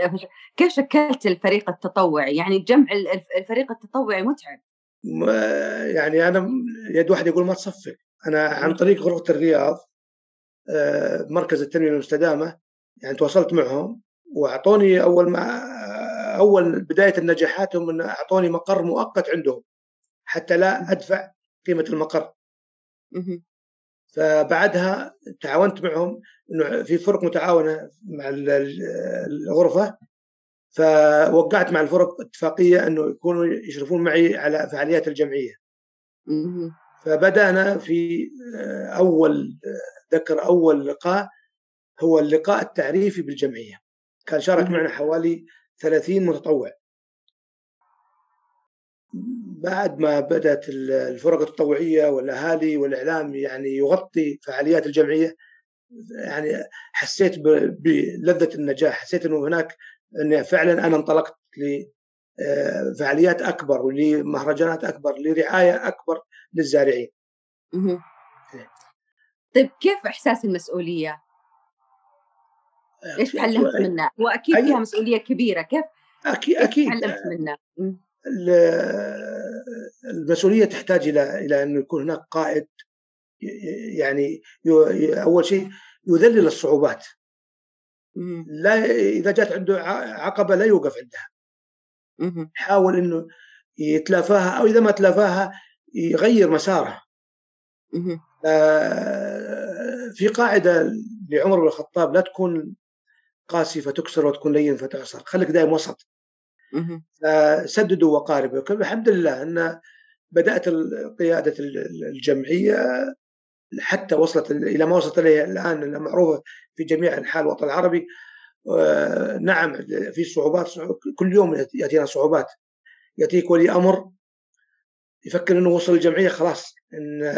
كيف شكلت الفريق التطوعي؟ يعني جمع الفريق التطوعي متعب. يعني أنا يد واحد يقول ما تصفق. أنا عن طريق غرفة الرياض مركز التنمية المستدامة يعني تواصلت معهم وأعطوني أول ما أول بداية النجاحاتهم إن أعطوني مقر مؤقت عندهم حتى لا أدفع قيمة المقر. فبعدها تعاونت معهم إنه في فرق متعاونة مع الغرفة فوقعت مع الفرق اتفاقية إنه يكونوا يشرفون معي على فعاليات الجمعية. فبدأنا في آه، أول ذكر أول لقاء هو اللقاء التعريفي بالجمعية. كان شارك معنا حوالي 30 متطوع. بعد ما بدأت الفرق التطوعية والأهالي والإعلام يعني يغطي فعاليات الجمعية يعني حسيت بلذة النجاح حسيت إنه هناك إن فعلا أنا انطلقت لفعاليات آه، أكبر ولمهرجانات أكبر لرعاية أكبر للزارعين. طيب كيف إحساس المسؤولية؟ إيش تعلمت منها؟ وأكيد فيها مسؤولية كبيرة. كيف أكيد أكيد. تعلمت منها؟ المسؤولية تحتاج إلى إلى انه يكون هناك قائد يعني أول شيء يذلل الصعوبات. لا إذا جات عنده عقبة لا يوقف عندها. يحاول إنه يتلافاها أو إذا ما تلافاها يغير مساره. آه، في قاعدة لعمر بن الخطاب لا تكون قاسي فتكسر وتكون لين فتعصر خليك دائم وسط. سددوا وقاربوا الحمد لله إن بدأت قيادة الجمعية حتى وصلت إلى ما وصلت اليه الآن معروفة في جميع أنحاء الوطن العربي. نعم في صعوبات كل يوم يأتينا صعوبات. يأتيك ولي أمر يفكر إنه وصل الجمعية خلاص إن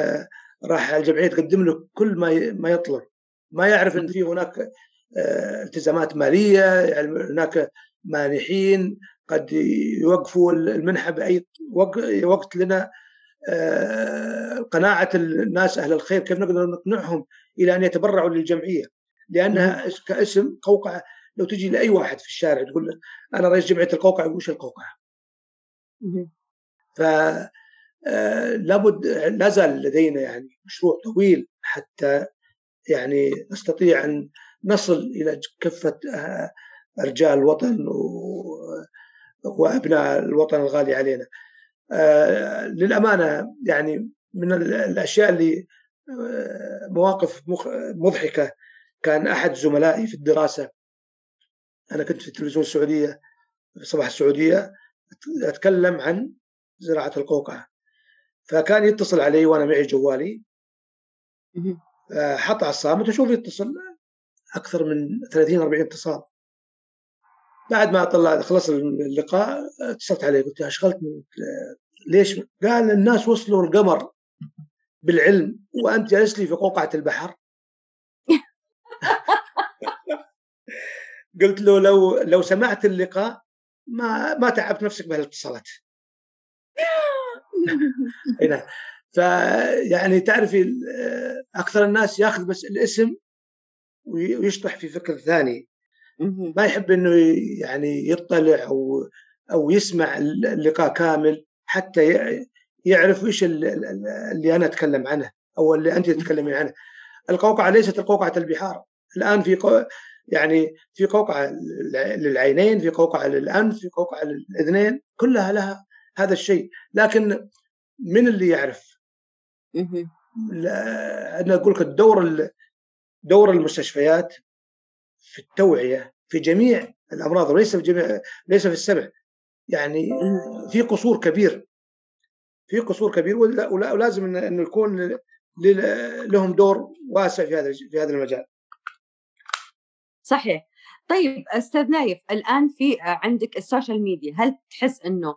راح الجمعية تقدم له كل ما ما يطلب. ما يعرف إن في هناك آه، التزامات مالية يعني هناك مانحين قد يوقفوا المنحة بأي وقت لنا آه، قناعة الناس أهل الخير كيف نقدر نقنعهم إلى أن يتبرعوا للجمعية؟ لأنها كاسم قوقعة لو تجي لأي واحد في الشارع تقول له أنا رئيس جمعية القوقعة يقول وش القوقعة؟ ف آه، لابد لا زال لدينا يعني مشروع طويل حتى يعني نستطيع أن نصل إلى كفة آه، رجال الوطن وأبناء الوطن الغالي علينا. آه، للأمانة يعني من الأشياء اللي مواقف مضحكة كان أحد زملائي في الدراسة أنا كنت في التلفزيون السعودية في صباح السعودية أتكلم عن زراعة القوقعة. فكان يتصل علي وأنا معي جوالي. حط على الصامت وشوف يتصل أكثر من 30 40 اتصال. بعد ما طلع خلص اللقاء اتصلت عليه قلت له اشغلتني ليش؟ قال الناس وصلوا القمر بالعلم وأنت جالس لي في قوقعة البحر. قلت له لو لو سمعت اللقاء ما ما تعبت نفسك بهالاتصالات. هنا فيعني تعرفي أكثر الناس ياخذ بس الاسم ويشطح في فكر ثاني. ما يحب إنه يعني يطلع أو أو يسمع اللقاء كامل حتى يعرف إيش اللي أنا أتكلم عنه أو اللي أنت تتكلمين عنه. القوقعة ليست القوقعة البحار، الآن في قو... يعني في قوقعة للعينين، في قوقعة للأنف، في قوقعة للأذنين، كلها لها هذا الشيء، لكن من اللي يعرف؟ أنا أقول لك الدور دور المستشفيات في التوعية في جميع الأمراض وليس في جميع ليس في السمع يعني في قصور كبير. في قصور كبير ولازم انه يكون لهم دور واسع في هذا في هذا المجال. صحيح. طيب أستاذ نايف الآن في عندك ال social media هل تحس إنه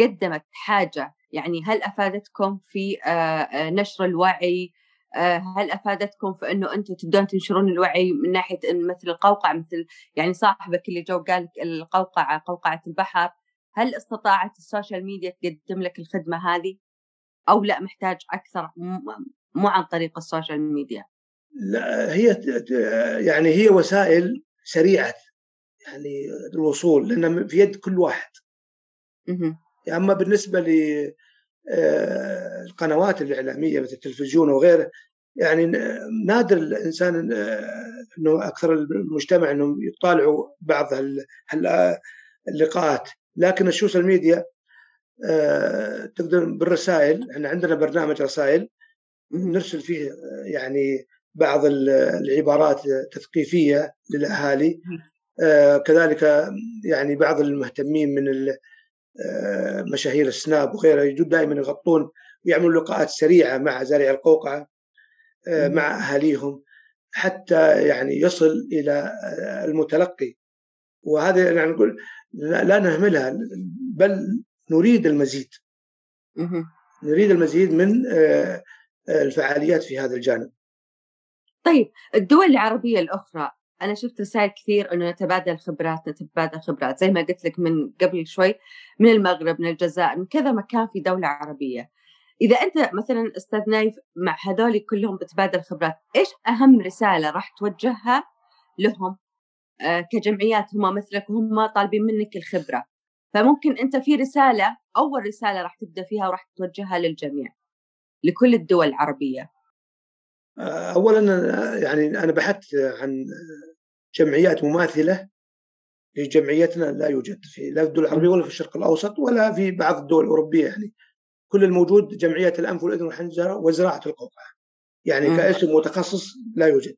قدمت حاجة؟ يعني هل أفادتكم في آه، آه، نشر الوعي؟ آه، هل أفادتكم في إنه أنتم تبدون تنشرون الوعي من ناحية مثل القوقعة مثل يعني صاحبك اللي جو قال القوقعة قوقعة البحر هل استطاعت ال social media تقدم لك الخدمة هذه؟ أو لا محتاج أكثر مو عن طريق ال social media؟ لا هي يعني هي وسائل سريعة يعني الوصول لأنها في يد كل واحد. أما بالنسبة للقنوات آه، الإعلامية مثل التلفزيون وغيره يعني نادر الإنسان إنه أكثر المجتمع إنهم يطالعوا بعض اللقاءات. لكن ال social media آه، تقدر بالرسائل إحنا عندنا برنامج رسائل نرسل فيه يعني بعض العبارات التثقيفيه للأهالي. آه، كذلك يعني بعض المهتمين من آه، مشاهير السناب وغيرها يجون دائما يغطون ويعملوا لقاءات سريعة مع زارع القوقعة مع أهاليهم حتى يعني يصل إلى المتلقي. وهذا يعني نقول لا نهملها بل نريد المزيد. نريد المزيد من آه، آه، الفعاليات في هذا الجانب. طيب الدول العربية الأخرى أنا شفت رسائل كثير إنه نتبادل خبرات نتبادل خبرات زي ما قلت لك من قبل شوي من المغرب من الجزائر من كذا مكان في دولة عربية. إذا أنت مثلا أستاذ نايف مع هذول كلهم بتبادل خبرات إيش أهم رسالة راح توجهها لهم؟ آه، كجمعيات هم مثلك وهم طالبين منك الخبرة. فممكن أنت في رسالة أول رسالة راح تبدأ فيها وراح توجهها للجميع لكل الدول العربية. أولا يعني أنا بحثت عن جمعيات مماثلة لجمعيتنا لا يوجد في لا في الدول العربية ولا في الشرق الأوسط ولا في بعض الدول الأوروبية يعني كل الموجود جمعية الأنف والأذن والحنجرة وزراعة القوقعة يعني م. كاسم متخصص لا يوجد.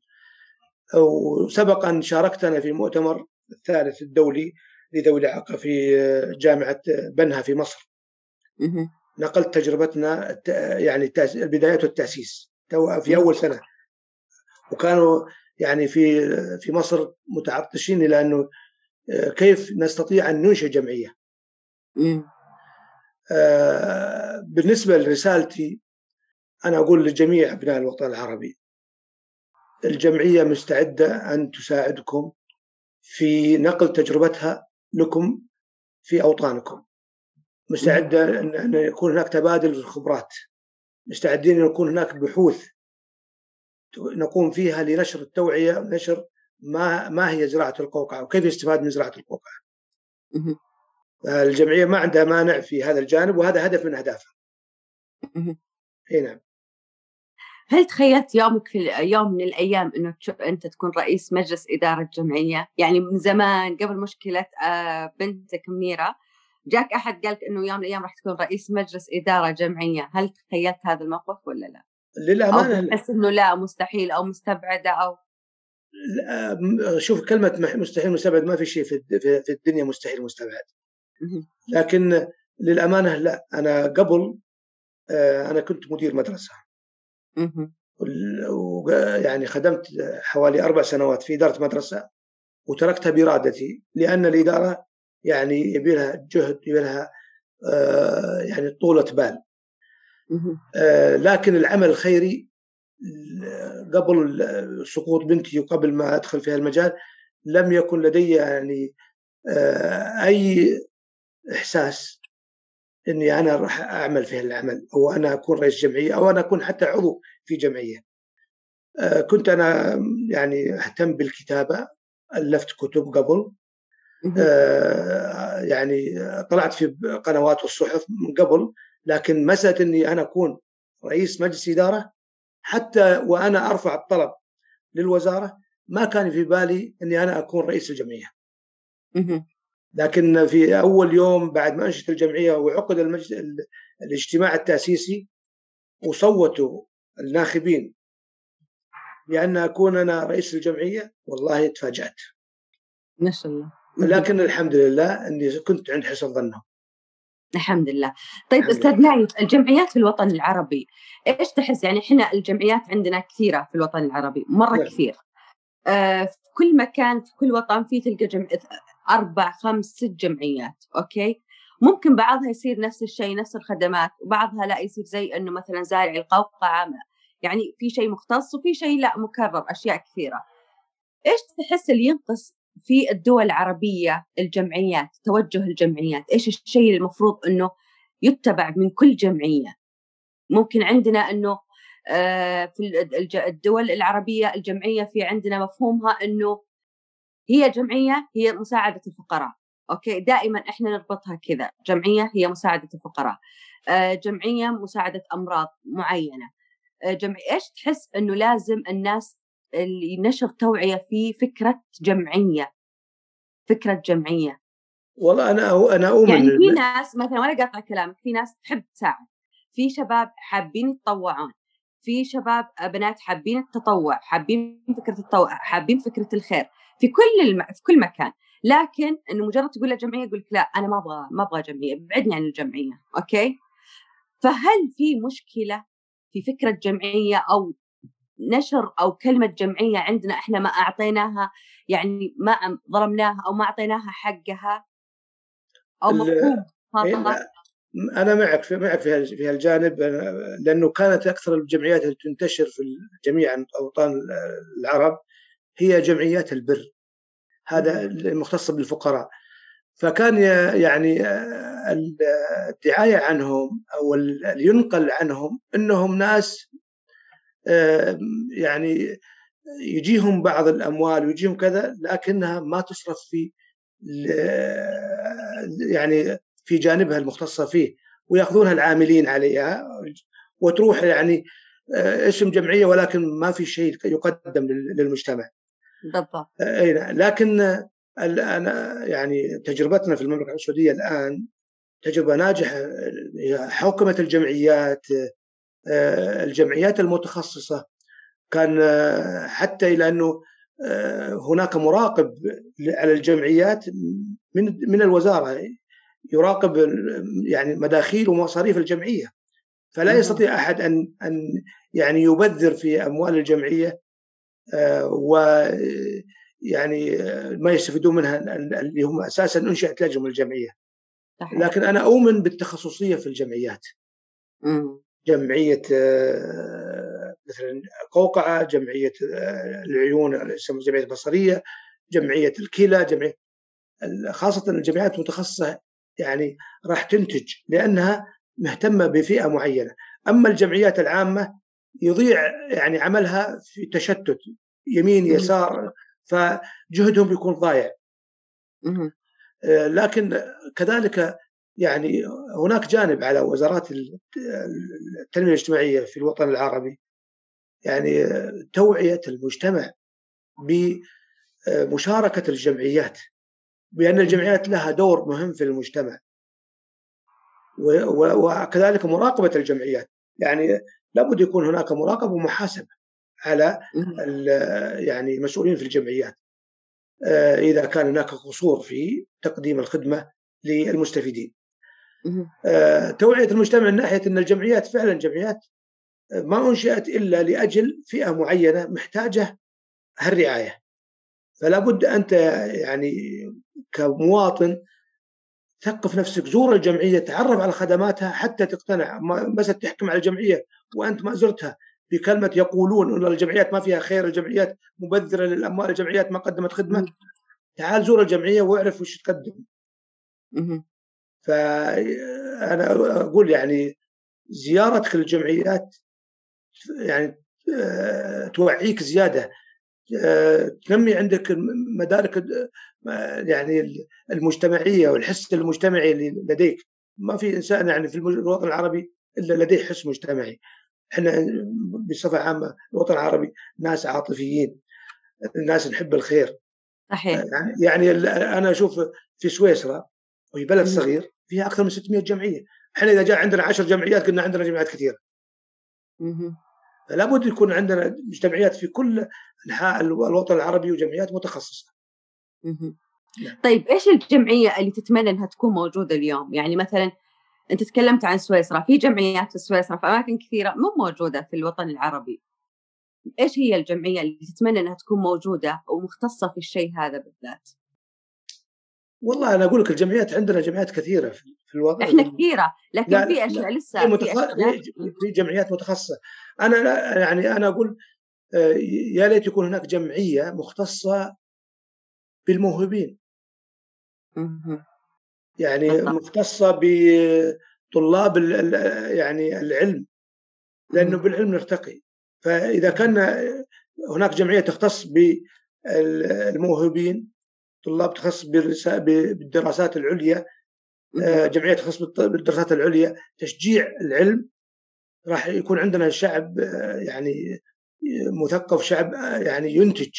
وسبق أن شاركت أنا في المؤتمر الثالث الدولي لذوي الإعاقة في جامعة بنها في مصر. نقلت تجربتنا يعني البدايات والتأسيس. في أول سنة. وكانوا يعني في في مصر متعطشين إلى أنه كيف نستطيع أن ننشئ جمعية. آه، بالنسبة لرسالتي أنا أقول لجميع أبناء الوطن العربي الجمعية مستعدة أن تساعدكم في نقل تجربتها لكم في أوطانكم. مستعدة أن يكون هناك تبادل في الخبرات. مستعدين أن يكون هناك بحوث نقوم فيها لنشر التوعية نشر ما ما هي زراعة القوقعة وكيف يستفاد من زراعة القوقعة. الجمعية ما عندها مانع في هذا الجانب وهذا هدف من أهدافها. إي نعم. هل تخيلت يومك في يوم من الأيام إنه أنت تكون رئيس مجلس إدارة جمعية؟ يعني من زمان قبل مشكلة آه، بنتك منيرة جاك أحد قالك إنه يوم من الأيام راح تكون رئيس مجلس إدارة جمعية، هل تخيلت هذا الموقف ولا لا؟ للأمانة تحس إنه لا مستحيل أو مستبعدة أو شوف كلمة مستحيل مستبعد ما في شيء في الدنيا مستحيل مستبعد. لكن للأمانة لا أنا قبل آه، أنا كنت مدير مدرسة. يعني خدمت حوالي أربع سنوات في إدارة مدرسة وتركتها بإرادتي لأن الإدارة يعني يبي لها جهد يبي لها آه، يعني طولة بال. آه، لكن العمل الخيري قبل سقوط بنتي وقبل ما أدخل في المجال لم يكن لدي يعني أي إحساس إني أنا راح أعمل في العمل أو أنا أكون رئيس جمعية أو أنا أكون حتى عضو في جمعية. آه، كنت أنا يعني أهتم بالكتابة ألفت كتب قبل. آه، يعني طلعت في قنوات والصحف من قبل لكن مسألة إني أنا أكون رئيس مجلس إدارة حتى وأنا أرفع الطلب للوزارة ما كان في بالي إني أنا أكون رئيس الجمعية. لكن في أول يوم بعد ما انشئت الجمعية وعقد المجلس الاجتماع التأسيسي وصوتوا الناخبين بأن أكون أنا رئيس الجمعية والله تفاجأت. ما شاء الله. لكن الحمد لله إني كنت عند حسن ظنهم. الحمد لله. طيب أستاذ نايف الجمعيات في الوطن العربي إيش تحس يعني إحنا الجمعيات عندنا كثيرة في الوطن العربي مرة نعم. كثير. آه في كل مكان في كل وطن في تلقى جمع أربع خمس ست جمعيات okay ممكن بعضها يصير نفس الشيء نفس الخدمات وبعضها لا يصير زي أنه مثلا زارع القوقعة يعني في شيء مختص وفي شيء لا مكرر أشياء كثيرة إيش تحس اللي ينقص في الدول العربية الجمعيات توجه الجمعيات. إيش الشيء المفروض إنه يتبع من كل جمعية؟ ممكن عندنا إنه آه، في الدول العربية الجمعية في عندنا مفهومها إنه هي جمعية هي مساعدة الفقراء. أوكي؟ دائما إحنا نربطها كذا. جمعية هي مساعدة الفقراء. آه، جمعية مساعدة أمراض معينة. آه، جمعيه إيش تحس إنه لازم الناس اللي نشر توعية في فكرة جمعية فكرة جمعية. والله أنا أنا أؤمن يعني في ناس مثلا وأنا قاطع كلامك في ناس تحب تساعد في شباب حابين يتطوعون في شباب بنات حابين التطوع حابين فكرة التطوع حابين فكرة الخير في كل الم... في كل مكان. لكن إنه مجرد تقول له جمعيه يقول لك لا أنا ما أبغى ما أبغى جمعية ابعدني عن الجمعية أوكي؟ فهل في مشكلة في فكرة جمعية أو نشر أو كلمة جمعية عندنا إحنا ما أعطيناها يعني ما ظلمناها أو ما أعطيناها حقها أو مفهوم إيه، أنا معك في معك في في هالجانب لأنه كانت أكثر الجمعيات اللي تنتشر في جميع أوطان العرب هي جمعيات البر. هذا المختصه بالفقراء. فكان يعني الدعاية عنهم أو اللي ينقل عنهم إنهم ناس يعني يجيهم بعض الأموال ويجيهم كذا لكنها ما تصرف في يعني في جانبها المختصة فيه ويأخذونها العاملين عليها وتروح يعني آه، اسم جمعية ولكن ما في شيء يقدم للمجتمع. بالضبط. إي لكن أنا يعني تجربتنا في المملكة السعودية الآن تجربة ناجحة حوكمه الجمعيات آه، الجمعيات المتخصصة كان آه، حتى إلى أنه هناك مراقب على الجمعيات من من الوزارة يراقب يعني مداخيل ومصاريف الجمعية. فلا يستطيع أحد أن أن يعني يبذر في أموال الجمعية آه، و يعني ما يستفيدون منها اللي هم أساسا انشئت لجنه الجمعية. لكن أنا أؤمن بالتخصصية في الجمعيات. جمعية آه، مثلا قوقعة جمعية آه، العيون يسمى جمعية البصرية جمعية الكلى جمعية خاصة الجمعيات المتخصصة يعني راح تنتج لأنها مهتمة بفئة معينة. أما الجمعيات العامة يضيع يعني عملها في تشتت يمين يسار فجهدهم بيكون ضايع. آه، لكن كذلك يعني هناك جانب على وزارات التنمية الاجتماعية في الوطن العربي يعني توعية المجتمع بمشاركة الجمعيات بأن الجمعيات لها دور مهم في المجتمع. وكذلك مراقبة الجمعيات يعني لابد يكون هناك مراقبة ومحاسبة على يعني المسؤولين في الجمعيات. آه، إذا كان هناك قصور في تقديم الخدمة للمستفيدين. آه، توعية المجتمع من ناحية أن الجمعيات فعلا جمعيات ما أنشئت إلا لأجل فئة معينة محتاجة هالرعاية. فلا بد أنت يعني كمواطن ثقف نفسك زور الجمعية تعرف على خدماتها حتى تقتنع. بس تحكم على الجمعية وأنت ما زرتها بكلمة يقولون أن الجمعيات ما فيها خير الجمعيات مبذرة للأموال الجمعيات ما قدمت خدمة. تعال زور الجمعية واعرف وش تقدم. فأنا أقول يعني زيارتك للجمعيات يعني آه، توعيك زيادة. تنمي عندك مدارك يعني المجتمعية والحس المجتمعي اللي لديك. ما في إنسان يعني في الوطن العربي إلا لديه حس مجتمعي. إحنا بصفة عامة الوطن العربي ناس عاطفيين الناس نحب الخير. صحيح. يعني يعني أنا أشوف في سويسرا وهي بلد صغير فيها أكثر من 600 جمعية إحنا إذا جاء عندنا 10 جمعيات كنا عندنا جمعيات كثيرة لابد يكون عندنا مجتمعيات في كل أنحاء الوطن العربي وجمعيات متخصصة. نعم. طيب إيش الجمعية اللي تتمنى إنها تكون موجودة اليوم؟ يعني مثلا أنت تكلمت عن سويسرا، في جمعيات في سويسرا في أماكن كثيرة مو موجودة في الوطن العربي. إيش هي الجمعية اللي تتمنى إنها تكون موجودة ومختصة في الشيء هذا بالذات؟ والله أنا أقول لك الجمعيات عندنا جمعيات كثيرة في الوطن إحنا كثيرة لكن في أشياء لسه في, متخ... في جمعيات متخصصة أنا لا يعني أنا أقول آه، يا ليت يكون هناك جمعية مختصة بالموهوبين. يعني. مختصة بطلاب يعني العلم لأنه. بالعلم نرتقي فإذا كان هناك جمعية تختص بالموهوبين طلاب تخص بالرسا- بالدراسات العليا آه،. جمعية تخص بالط- بالدراسات العليا تشجيع العلم راح يكون عندنا شعب آه، يعني مثقف شعب آه، يعني ينتج.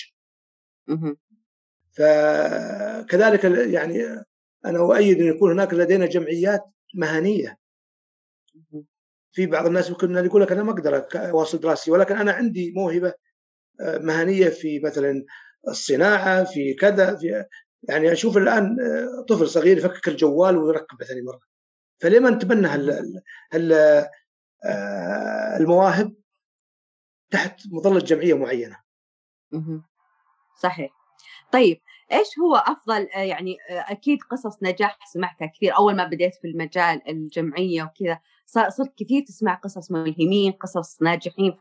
فكذلك يعني أنا أؤيد أن يكون هناك لدينا جمعيات مهنية. في بعض الناس يمكن أن يقول لك أنا ما أقدر أواصل دراستي ولكن أنا عندي موهبة مهنية في مثلا الصناعة في كذا في يعني أشوف الآن آه، طفل صغير يفكك الجوال ويركبه ثاني مرة. فلما نتبنى هال هال- آه، المواهب تحت مظلة جمعية معينة. صحيح. طيب إيش هو أفضل آه، يعني أكيد قصص نجاح سمعتها كثير. أول ما بديت في المجال الجمعية وكذا صرت كثير تسمع قصص ملهمين قصص ناجحين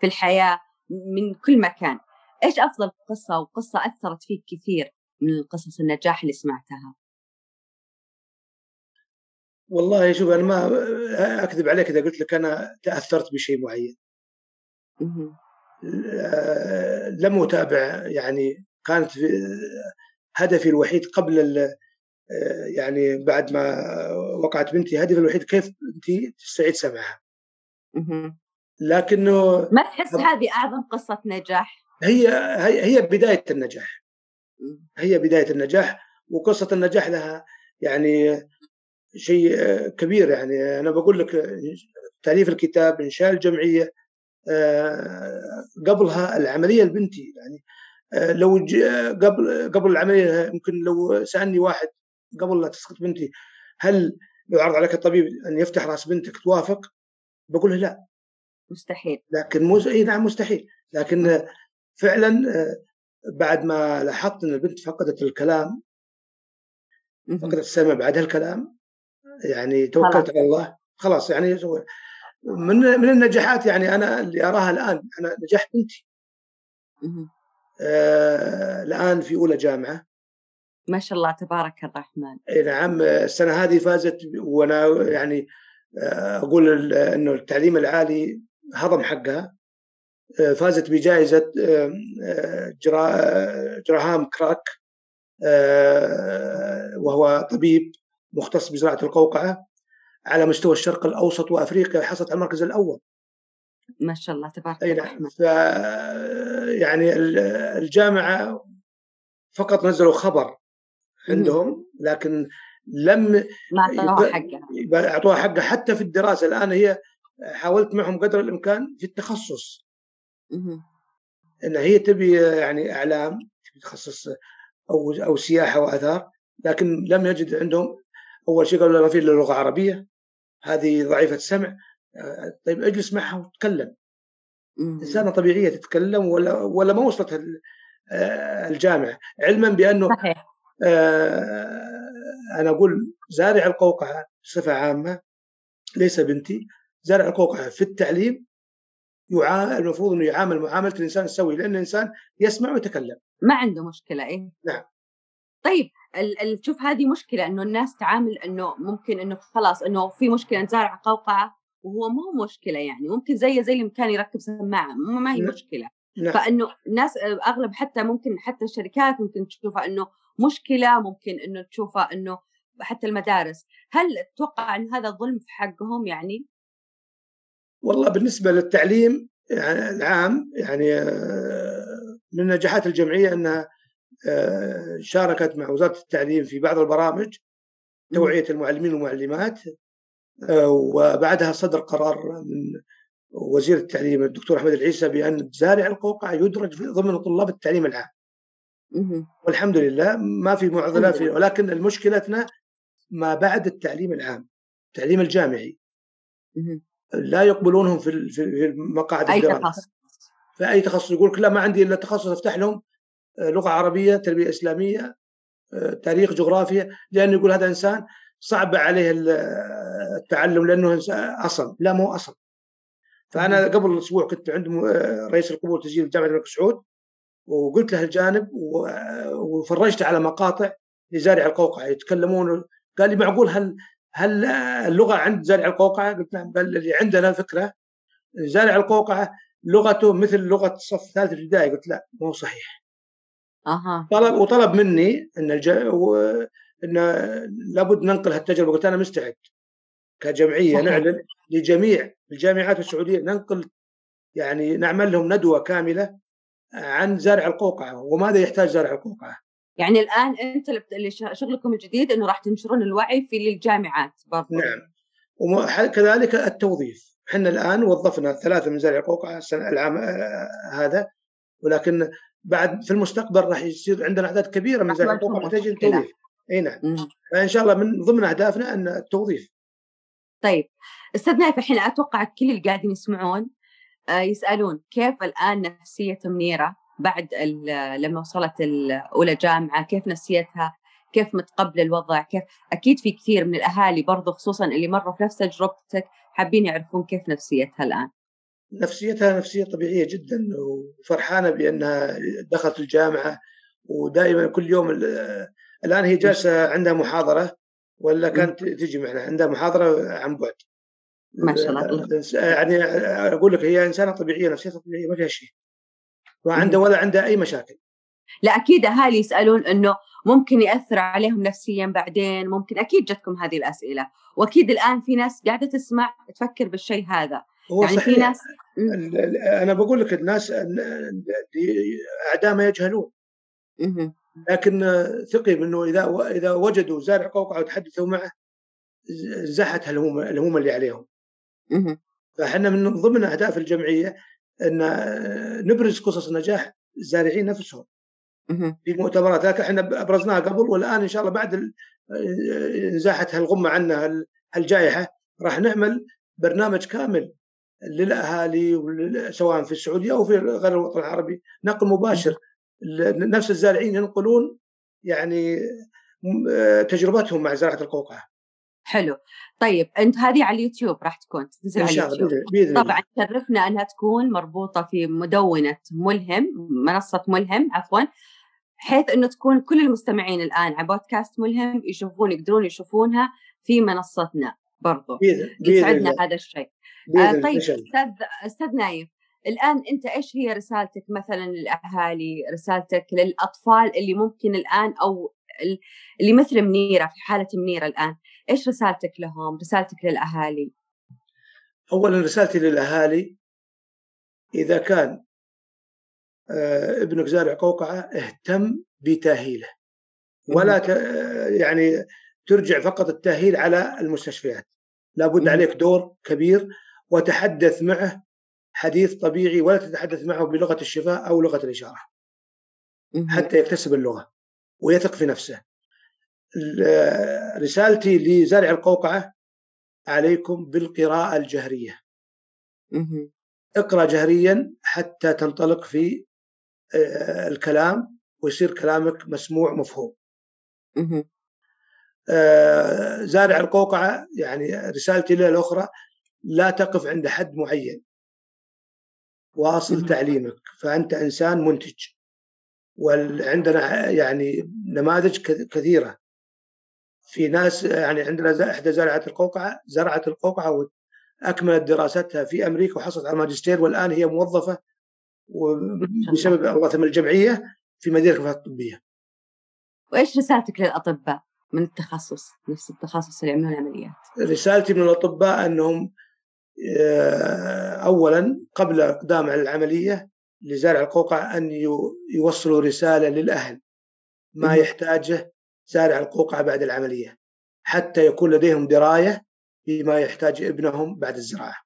في الحياة من كل مكان. إيش أفضل قصة وقصه أثرت فيك كثير من قصص النجاح اللي سمعتها والله شوف أنا ما أكذب عليك إذا قلت لك أنا تأثرت بشيء معين. آه، لم أتابع يعني كانت في هدفي الوحيد قبل آه، يعني بعد ما وقعت بنتي هدفي الوحيد كيف بنتي تستعيد سمعها. لكنه ما تحس هذه أعظم قصة نجاح هي هي هي بداية النجاح. هي بداية النجاح وقصة النجاح لها يعني شيء كبير. يعني أنا بقول لك تأليف الكتاب إنشاء الجمعية آه، قبلها العملية البنتي. يعني آه، لو آه، قبل قبل العملية يمكن لو سألني واحد قبل لا تسقط بنتي هل لو عرض عليك الطبيب أن يفتح رأس بنتك توافق؟ بقول له لا. مستحيل. لكن مو إي نعم مستحيل. لكن فعلا آه، بعد ما لاحظت إن البنت فقدت الكلام. فقدت السمع بعد هالكلام يعني توكلت. على الله خلاص يعني من من النجاحات يعني أنا اللي أراها الآن أنا نجاح بنتي. آه الآن في أولى جامعة ما شاء الله تبارك الرحمن إي نعم السنة هذه فازت وأنا يعني آه، أقول إنه التعليم العالي هضم حقها فازت بجائزة آه، آه، جرا- آه، جراهام كراك آه، وهو طبيب مختص بزراعة القوقعة على مستوى الشرق الأوسط وأفريقيا حصلت على المركز الأول. ما شاء الله تبارك الرحمن نعم. ف يعني ال- الجامعة فقط نزلوا خبر عندهم لكن لم ما أعطوها حقها. أعطوها حقها. حتى في الدراسة الآن هي حاولت معهم قدر الإمكان في التخصص. إن هي تبي يعني إعلام تبي تخصص أو أو سياحة واثار لكن لم يجد عندهم أول شيء قالوا ما في إلا لغة عربية. هذه ضعيفة السمع. آه، طيب اجلس معها وتكلم. إنسانة طبيعية تتكلم ولا ولا ما وصلت آه، الجامعة. علما بأنه صحيح. آه، أنا أقول زارع القوقعة بصفة عامة ليس بنتي زارع القوقعة في التعليم يعامل المفروض إنه يعامل معاملة الإنسان السوي لأن الإنسان يسمع ويتكلم. ما عنده مشكلة إيه؟ نعم. طيب ال- ال- شوف هذه مشكلة إنه الناس تعامل إنه ممكن إنه خلاص إنه في مشكلة نزارع قوقعة وهو ما هو مشكلة يعني ممكن زي زي اللي كان يركب سماعة ما ما هي نعم. مشكلة. نعم. فإنه الناس أغلب حتى ممكن حتى الشركات ممكن تشوفها إنه مشكلة ممكن إنه تشوفها إنه حتى المدارس. هل تتوقع إن هذا ظلم في حقهم يعني؟ والله بالنسبة للتعليم يعني العام يعني آه، من نجاحات الجمعية أنها آه، شاركت مع وزارة التعليم في بعض البرامج توعية المعلمين والمعلمات وبعدها صدر قرار من وزير التعليم الدكتور أحمد العيسى بأن زارع القوقعة يدرج ضمن طلاب التعليم العام. والحمد لله ما في الحمد في ولكن المشكلتنا ما بعد التعليم العام التعليم الجامعي. لا يقبلونهم في في في مقاعد أي الدراسه تخصص؟ في اي تخصص؟ يقول لك لا ما عندي إلا تخصص أفتح لهم آه، لغة عربية تربية إسلامية آه، تاريخ جغرافيا لأنه يقول هذا إنسان صعب عليه ال- التعلم لأنه اصل لا مو اصل فأنا. قبل أسبوع كنت عند آه، رئيس القبول تسجيل جامعة الملك سعود وقلت له الجانب وفرجت على مقاطع لزارع القوقعة يتكلمون قال لي معقول هل هل اللغة عند زارع القوقعة؟ قلت نعم قال لي عندنا فكرة زارع القوقعة لغته مثل لغة الصف الثالث الابتدائي قلت لا مو صحيح أها طلب وطلب مني إن الج... و... إن لابد ننقل هالتجربة قلت أنا مستعد كجمعية صحيح. نعلن لجميع الجامعات السعودية ننقل يعني نعمل لهم ندوة كاملة عن زرع القوقعة وماذا يحتاج زرع القوقعة. يعني الآن أنت اللي شغلكم الجديد إنه راح تنشرون الوعي في للجامعات برضه. نعم. وكذلك التوظيف. إحنا الآن وظفنا ثلاثة من زرع السنة العام آه، هذا ولكن بعد في المستقبل راح يصير عندنا أعداد كبيرة من زرع القوقعه محتاجين توظيف. إي نعم. فإن شاء الله من ضمن أهدافنا أن التوظيف. طيب. أستاذ نايف الحين أتوقع كل اللي قاعدين يسمعون آه، يسألون كيف الآن نفسية منيرة؟ بعد لما وصلت الأولى جامعة كيف نفسيتها كيف متقبله الوضع؟ كيف؟ أكيد في كثير من الأهالي برضو خصوصا اللي مروا في نفس تجربتك حابين يعرفون كيف نفسيتها الآن. نفسيتها نفسية طبيعية جدا وفرحانة بأنها دخلت الجامعة ودائما كل يوم الآن هي جالسة عندها محاضرة ولا كانت تجي معنا عندها محاضرة عن بعد. ما شاء الله. يعني أقول لك هي إنسانة طبيعية نفسيتها طبيعية ما فيها شيء. ما عنده ولا عنده أي مشاكل. لا أكيد أهالي يسألون إنه ممكن يأثر عليهم نفسيا بعدين ممكن أكيد جتكم هذه الأسئلة. وأكيد الآن في ناس قاعدة تسمع تفكر بالشيء هذا. هو يعني صحيح. في ناس أنا بقول لك الناس أعداء ما يجهلون. لكن ثقي انه إذا إذا وجدوا زارع قوقعة وتحدثوا معه زحت الهموم الهموم اللي عليهم. فإحنا من ضمن أهداف الجمعية أن نبرز قصص نجاح الزارعين نفسهم. في مؤتمرات لكن إحنا أبرزناها قبل والآن إن شاء الله بعد زاحت هالغمة عنا الجائحه راح نعمل برنامج كامل للأهالي سواء في السعودية أو في غير الوطن العربي نقل مباشر نفس الزارعين ينقلون يعني تجربتهم مع زراعة القوقعة. حلو. طيب أنت هذه على اليوتيوب راح تكون تنزل على اليوتيوب. بإذن طبعا شرفنا أنها تكون مربوطة في مدونة ملهم منصة ملهم عفوا حيث إنه تكون كل المستمعين الآن على بودكاست ملهم يشوفون يقدرون يشوفونها في منصتنا برضو. يسعدنا هذا الشيء. آه طيب أستاذ أستاذ نايف الآن أنت إيش هي رسالتك مثلا للأهالي؟ رسالتك للأطفال اللي ممكن الآن أو اللي مثل منيرة في حالة منيرة الآن إيش رسالتك لهم رسالتك للأهالي؟ اولا رسالتي للأهالي إذا كان آه، ابنك زارع قوقعه اهتم بتأهيله. ولا يعني ترجع فقط التأهيل على المستشفيات. لابد عليك دور كبير وتحدث معه حديث طبيعي ولا تتحدث معه بلغة الشفاء أو لغة الإشارة. حتى يكتسب اللغة ويثق في نفسه. رسالتي لزارع القوقعة عليكم بالقراءة الجهرية. اقرأ جهريا حتى تنطلق في آه، الكلام ويصير كلامك مسموع مفهوم. آه، زارع القوقعة يعني رسالتي له الاخرى لا تقف عند حد معين. واصل تعليمك فأنت إنسان منتج. وعندنا يعني نماذج كثيرة. في ناس يعني عندنا إحدى زارعه القوقعة زرعت القوقعة واكملت دراستها في أمريكا وحصلت على ماجستير والآن هي موظفة بسبب الله ثم الجمعية في مدينة الكفاءات الطبية. وإيش رسالتك للأطباء من التخصص نفس التخصص اللي يعملون العمليات؟ رسالتي من الأطباء أنهم آه، اولا قبل إقدام على العملية لزارع القوقعة أن يوصلوا رسالة للأهل ما يحتاجه زارع القوقعة بعد العملية حتى يكون لديهم دراية بما يحتاج ابنهم بعد الزراعة.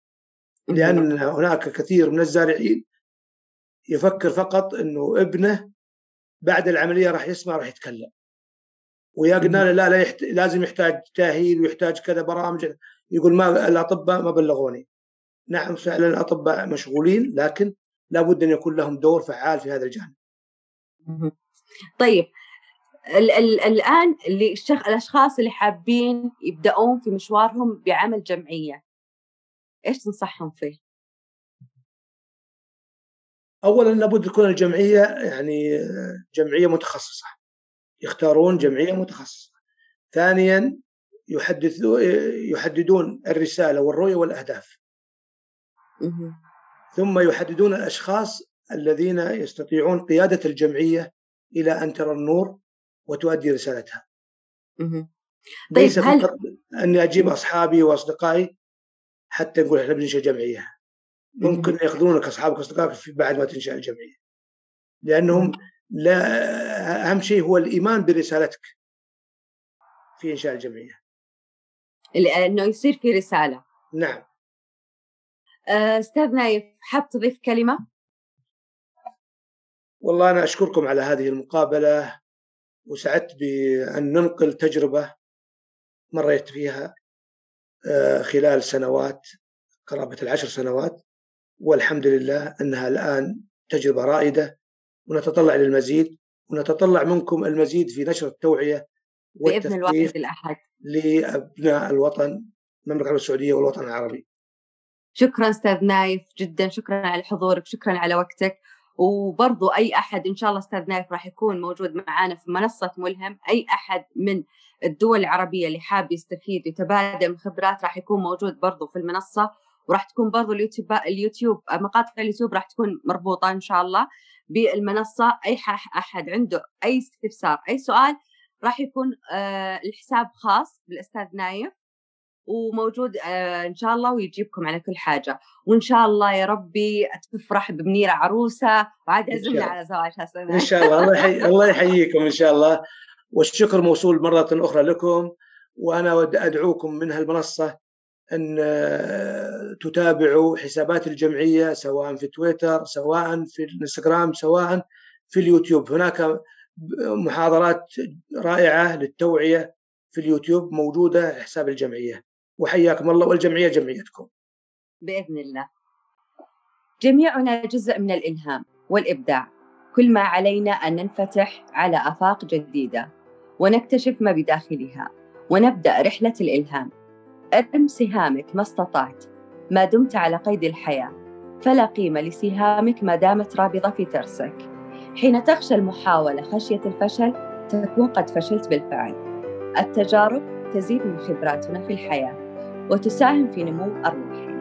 لأن هناك كثير من الزارعين يفكر فقط إنه ابنه بعد العملية راح يسمع راح يتكلم. ويا قلنا له لا لا يحت... لازم يحتاج تأهيل ويحتاج كذا برامج. يقول ما الأطباء ما بلغوني. نعم فعلا الأطباء مشغولين لكن لابد أن يكون لهم دور فعال في هذا الجانب. طيب ال ال الآن اللي الشخ... الأشخاص اللي حابين يبدأون في مشوارهم بعمل جمعية. إيش تنصحهم فيه؟ اولا لابد تكون الجمعية يعني جمعية متخصصة. يختارون جمعية متخصصة. ثانيا يحددون الرسالة والرؤية والأهداف. ثم يحددون الأشخاص الذين يستطيعون قيادة الجمعية إلى أن ترى النور وتؤدي رسالتها. طيب ليس هل... فقط أني أجيب أصحابي وأصدقائي حتى نقول إحنا بننشأ جمعية. ممكن يأخذونك أصحابك وأصدقائك في بعد ما تنشأ الجمعية. لأنهم لا أهم شيء هو الإيمان برسالتك في إنشاء الجمعية. انه يصير في رسالة. نعم. آه، أستاذ نايف حاب تضيف كلمة؟ والله أنا أشكركم على هذه المقابلة وسعدت بأن ننقل تجربة مريت فيها آه، خلال سنوات قرابة العشر سنوات والحمد لله أنها الآن تجربة رائدة ونتطلع للمزيد ونتطلع منكم المزيد في نشر التوعية بإذن الواحد الأحد لأبناء الوطن المملكة العربية السعودية والوطن العربي. شكرا أستاذ نايف جدا شكرا على حضورك شكرا على وقتك وبرضو أي أحد إن شاء الله أستاذ نايف راح يكون موجود معنا في منصة ملهم أي أحد من الدول العربية اللي حاب يستفيد ويتبادل من خبرات راح يكون موجود برضو في المنصة وراح تكون برضو اليوتيوب اليوتيوب مقاطع اليوتيوب راح تكون مربوطة إن شاء الله بالمنصة. أي أحد عنده أي استفسار أي سؤال راح يكون آه الحساب خاص بالأستاذ نايف. وموجود آه إن شاء الله ويجيبكم على كل حاجة. وإن شاء الله يا ربي تفرح بمنيره عروسة وعاد عزمنا على زواجها سنه إن شاء الله. الله يحيي الله يحييكم إن شاء الله. والشكر موصول مرة أخرى لكم وأنا أدعوكم من هالمنصة أن آه، تتابعوا حسابات الجمعية سواء في تويتر سواء في الإنستغرام سواء في اليوتيوب. هناك محاضرات رائعة للتوعية في اليوتيوب موجودة حساب الجمعية. وحياكم الله والجمعية جمعيتكم. بإذن الله. جميعنا جزء من الإلهام والإبداع، كل ما علينا أن ننفتح على آفاق جديدة ونكتشف ما بداخلها ونبدأ رحلة الإلهام. أرم سهامك ما استطعت ما دمت على قيد الحياة فلا قيمة لسهامك ما دامت رابضه في ترسك. حين تخشى المحاولة خشية الفشل تكون قد فشلت بالفعل. التجارب تزيد من خبراتنا في الحياة وتساهم في نمو أرواحنا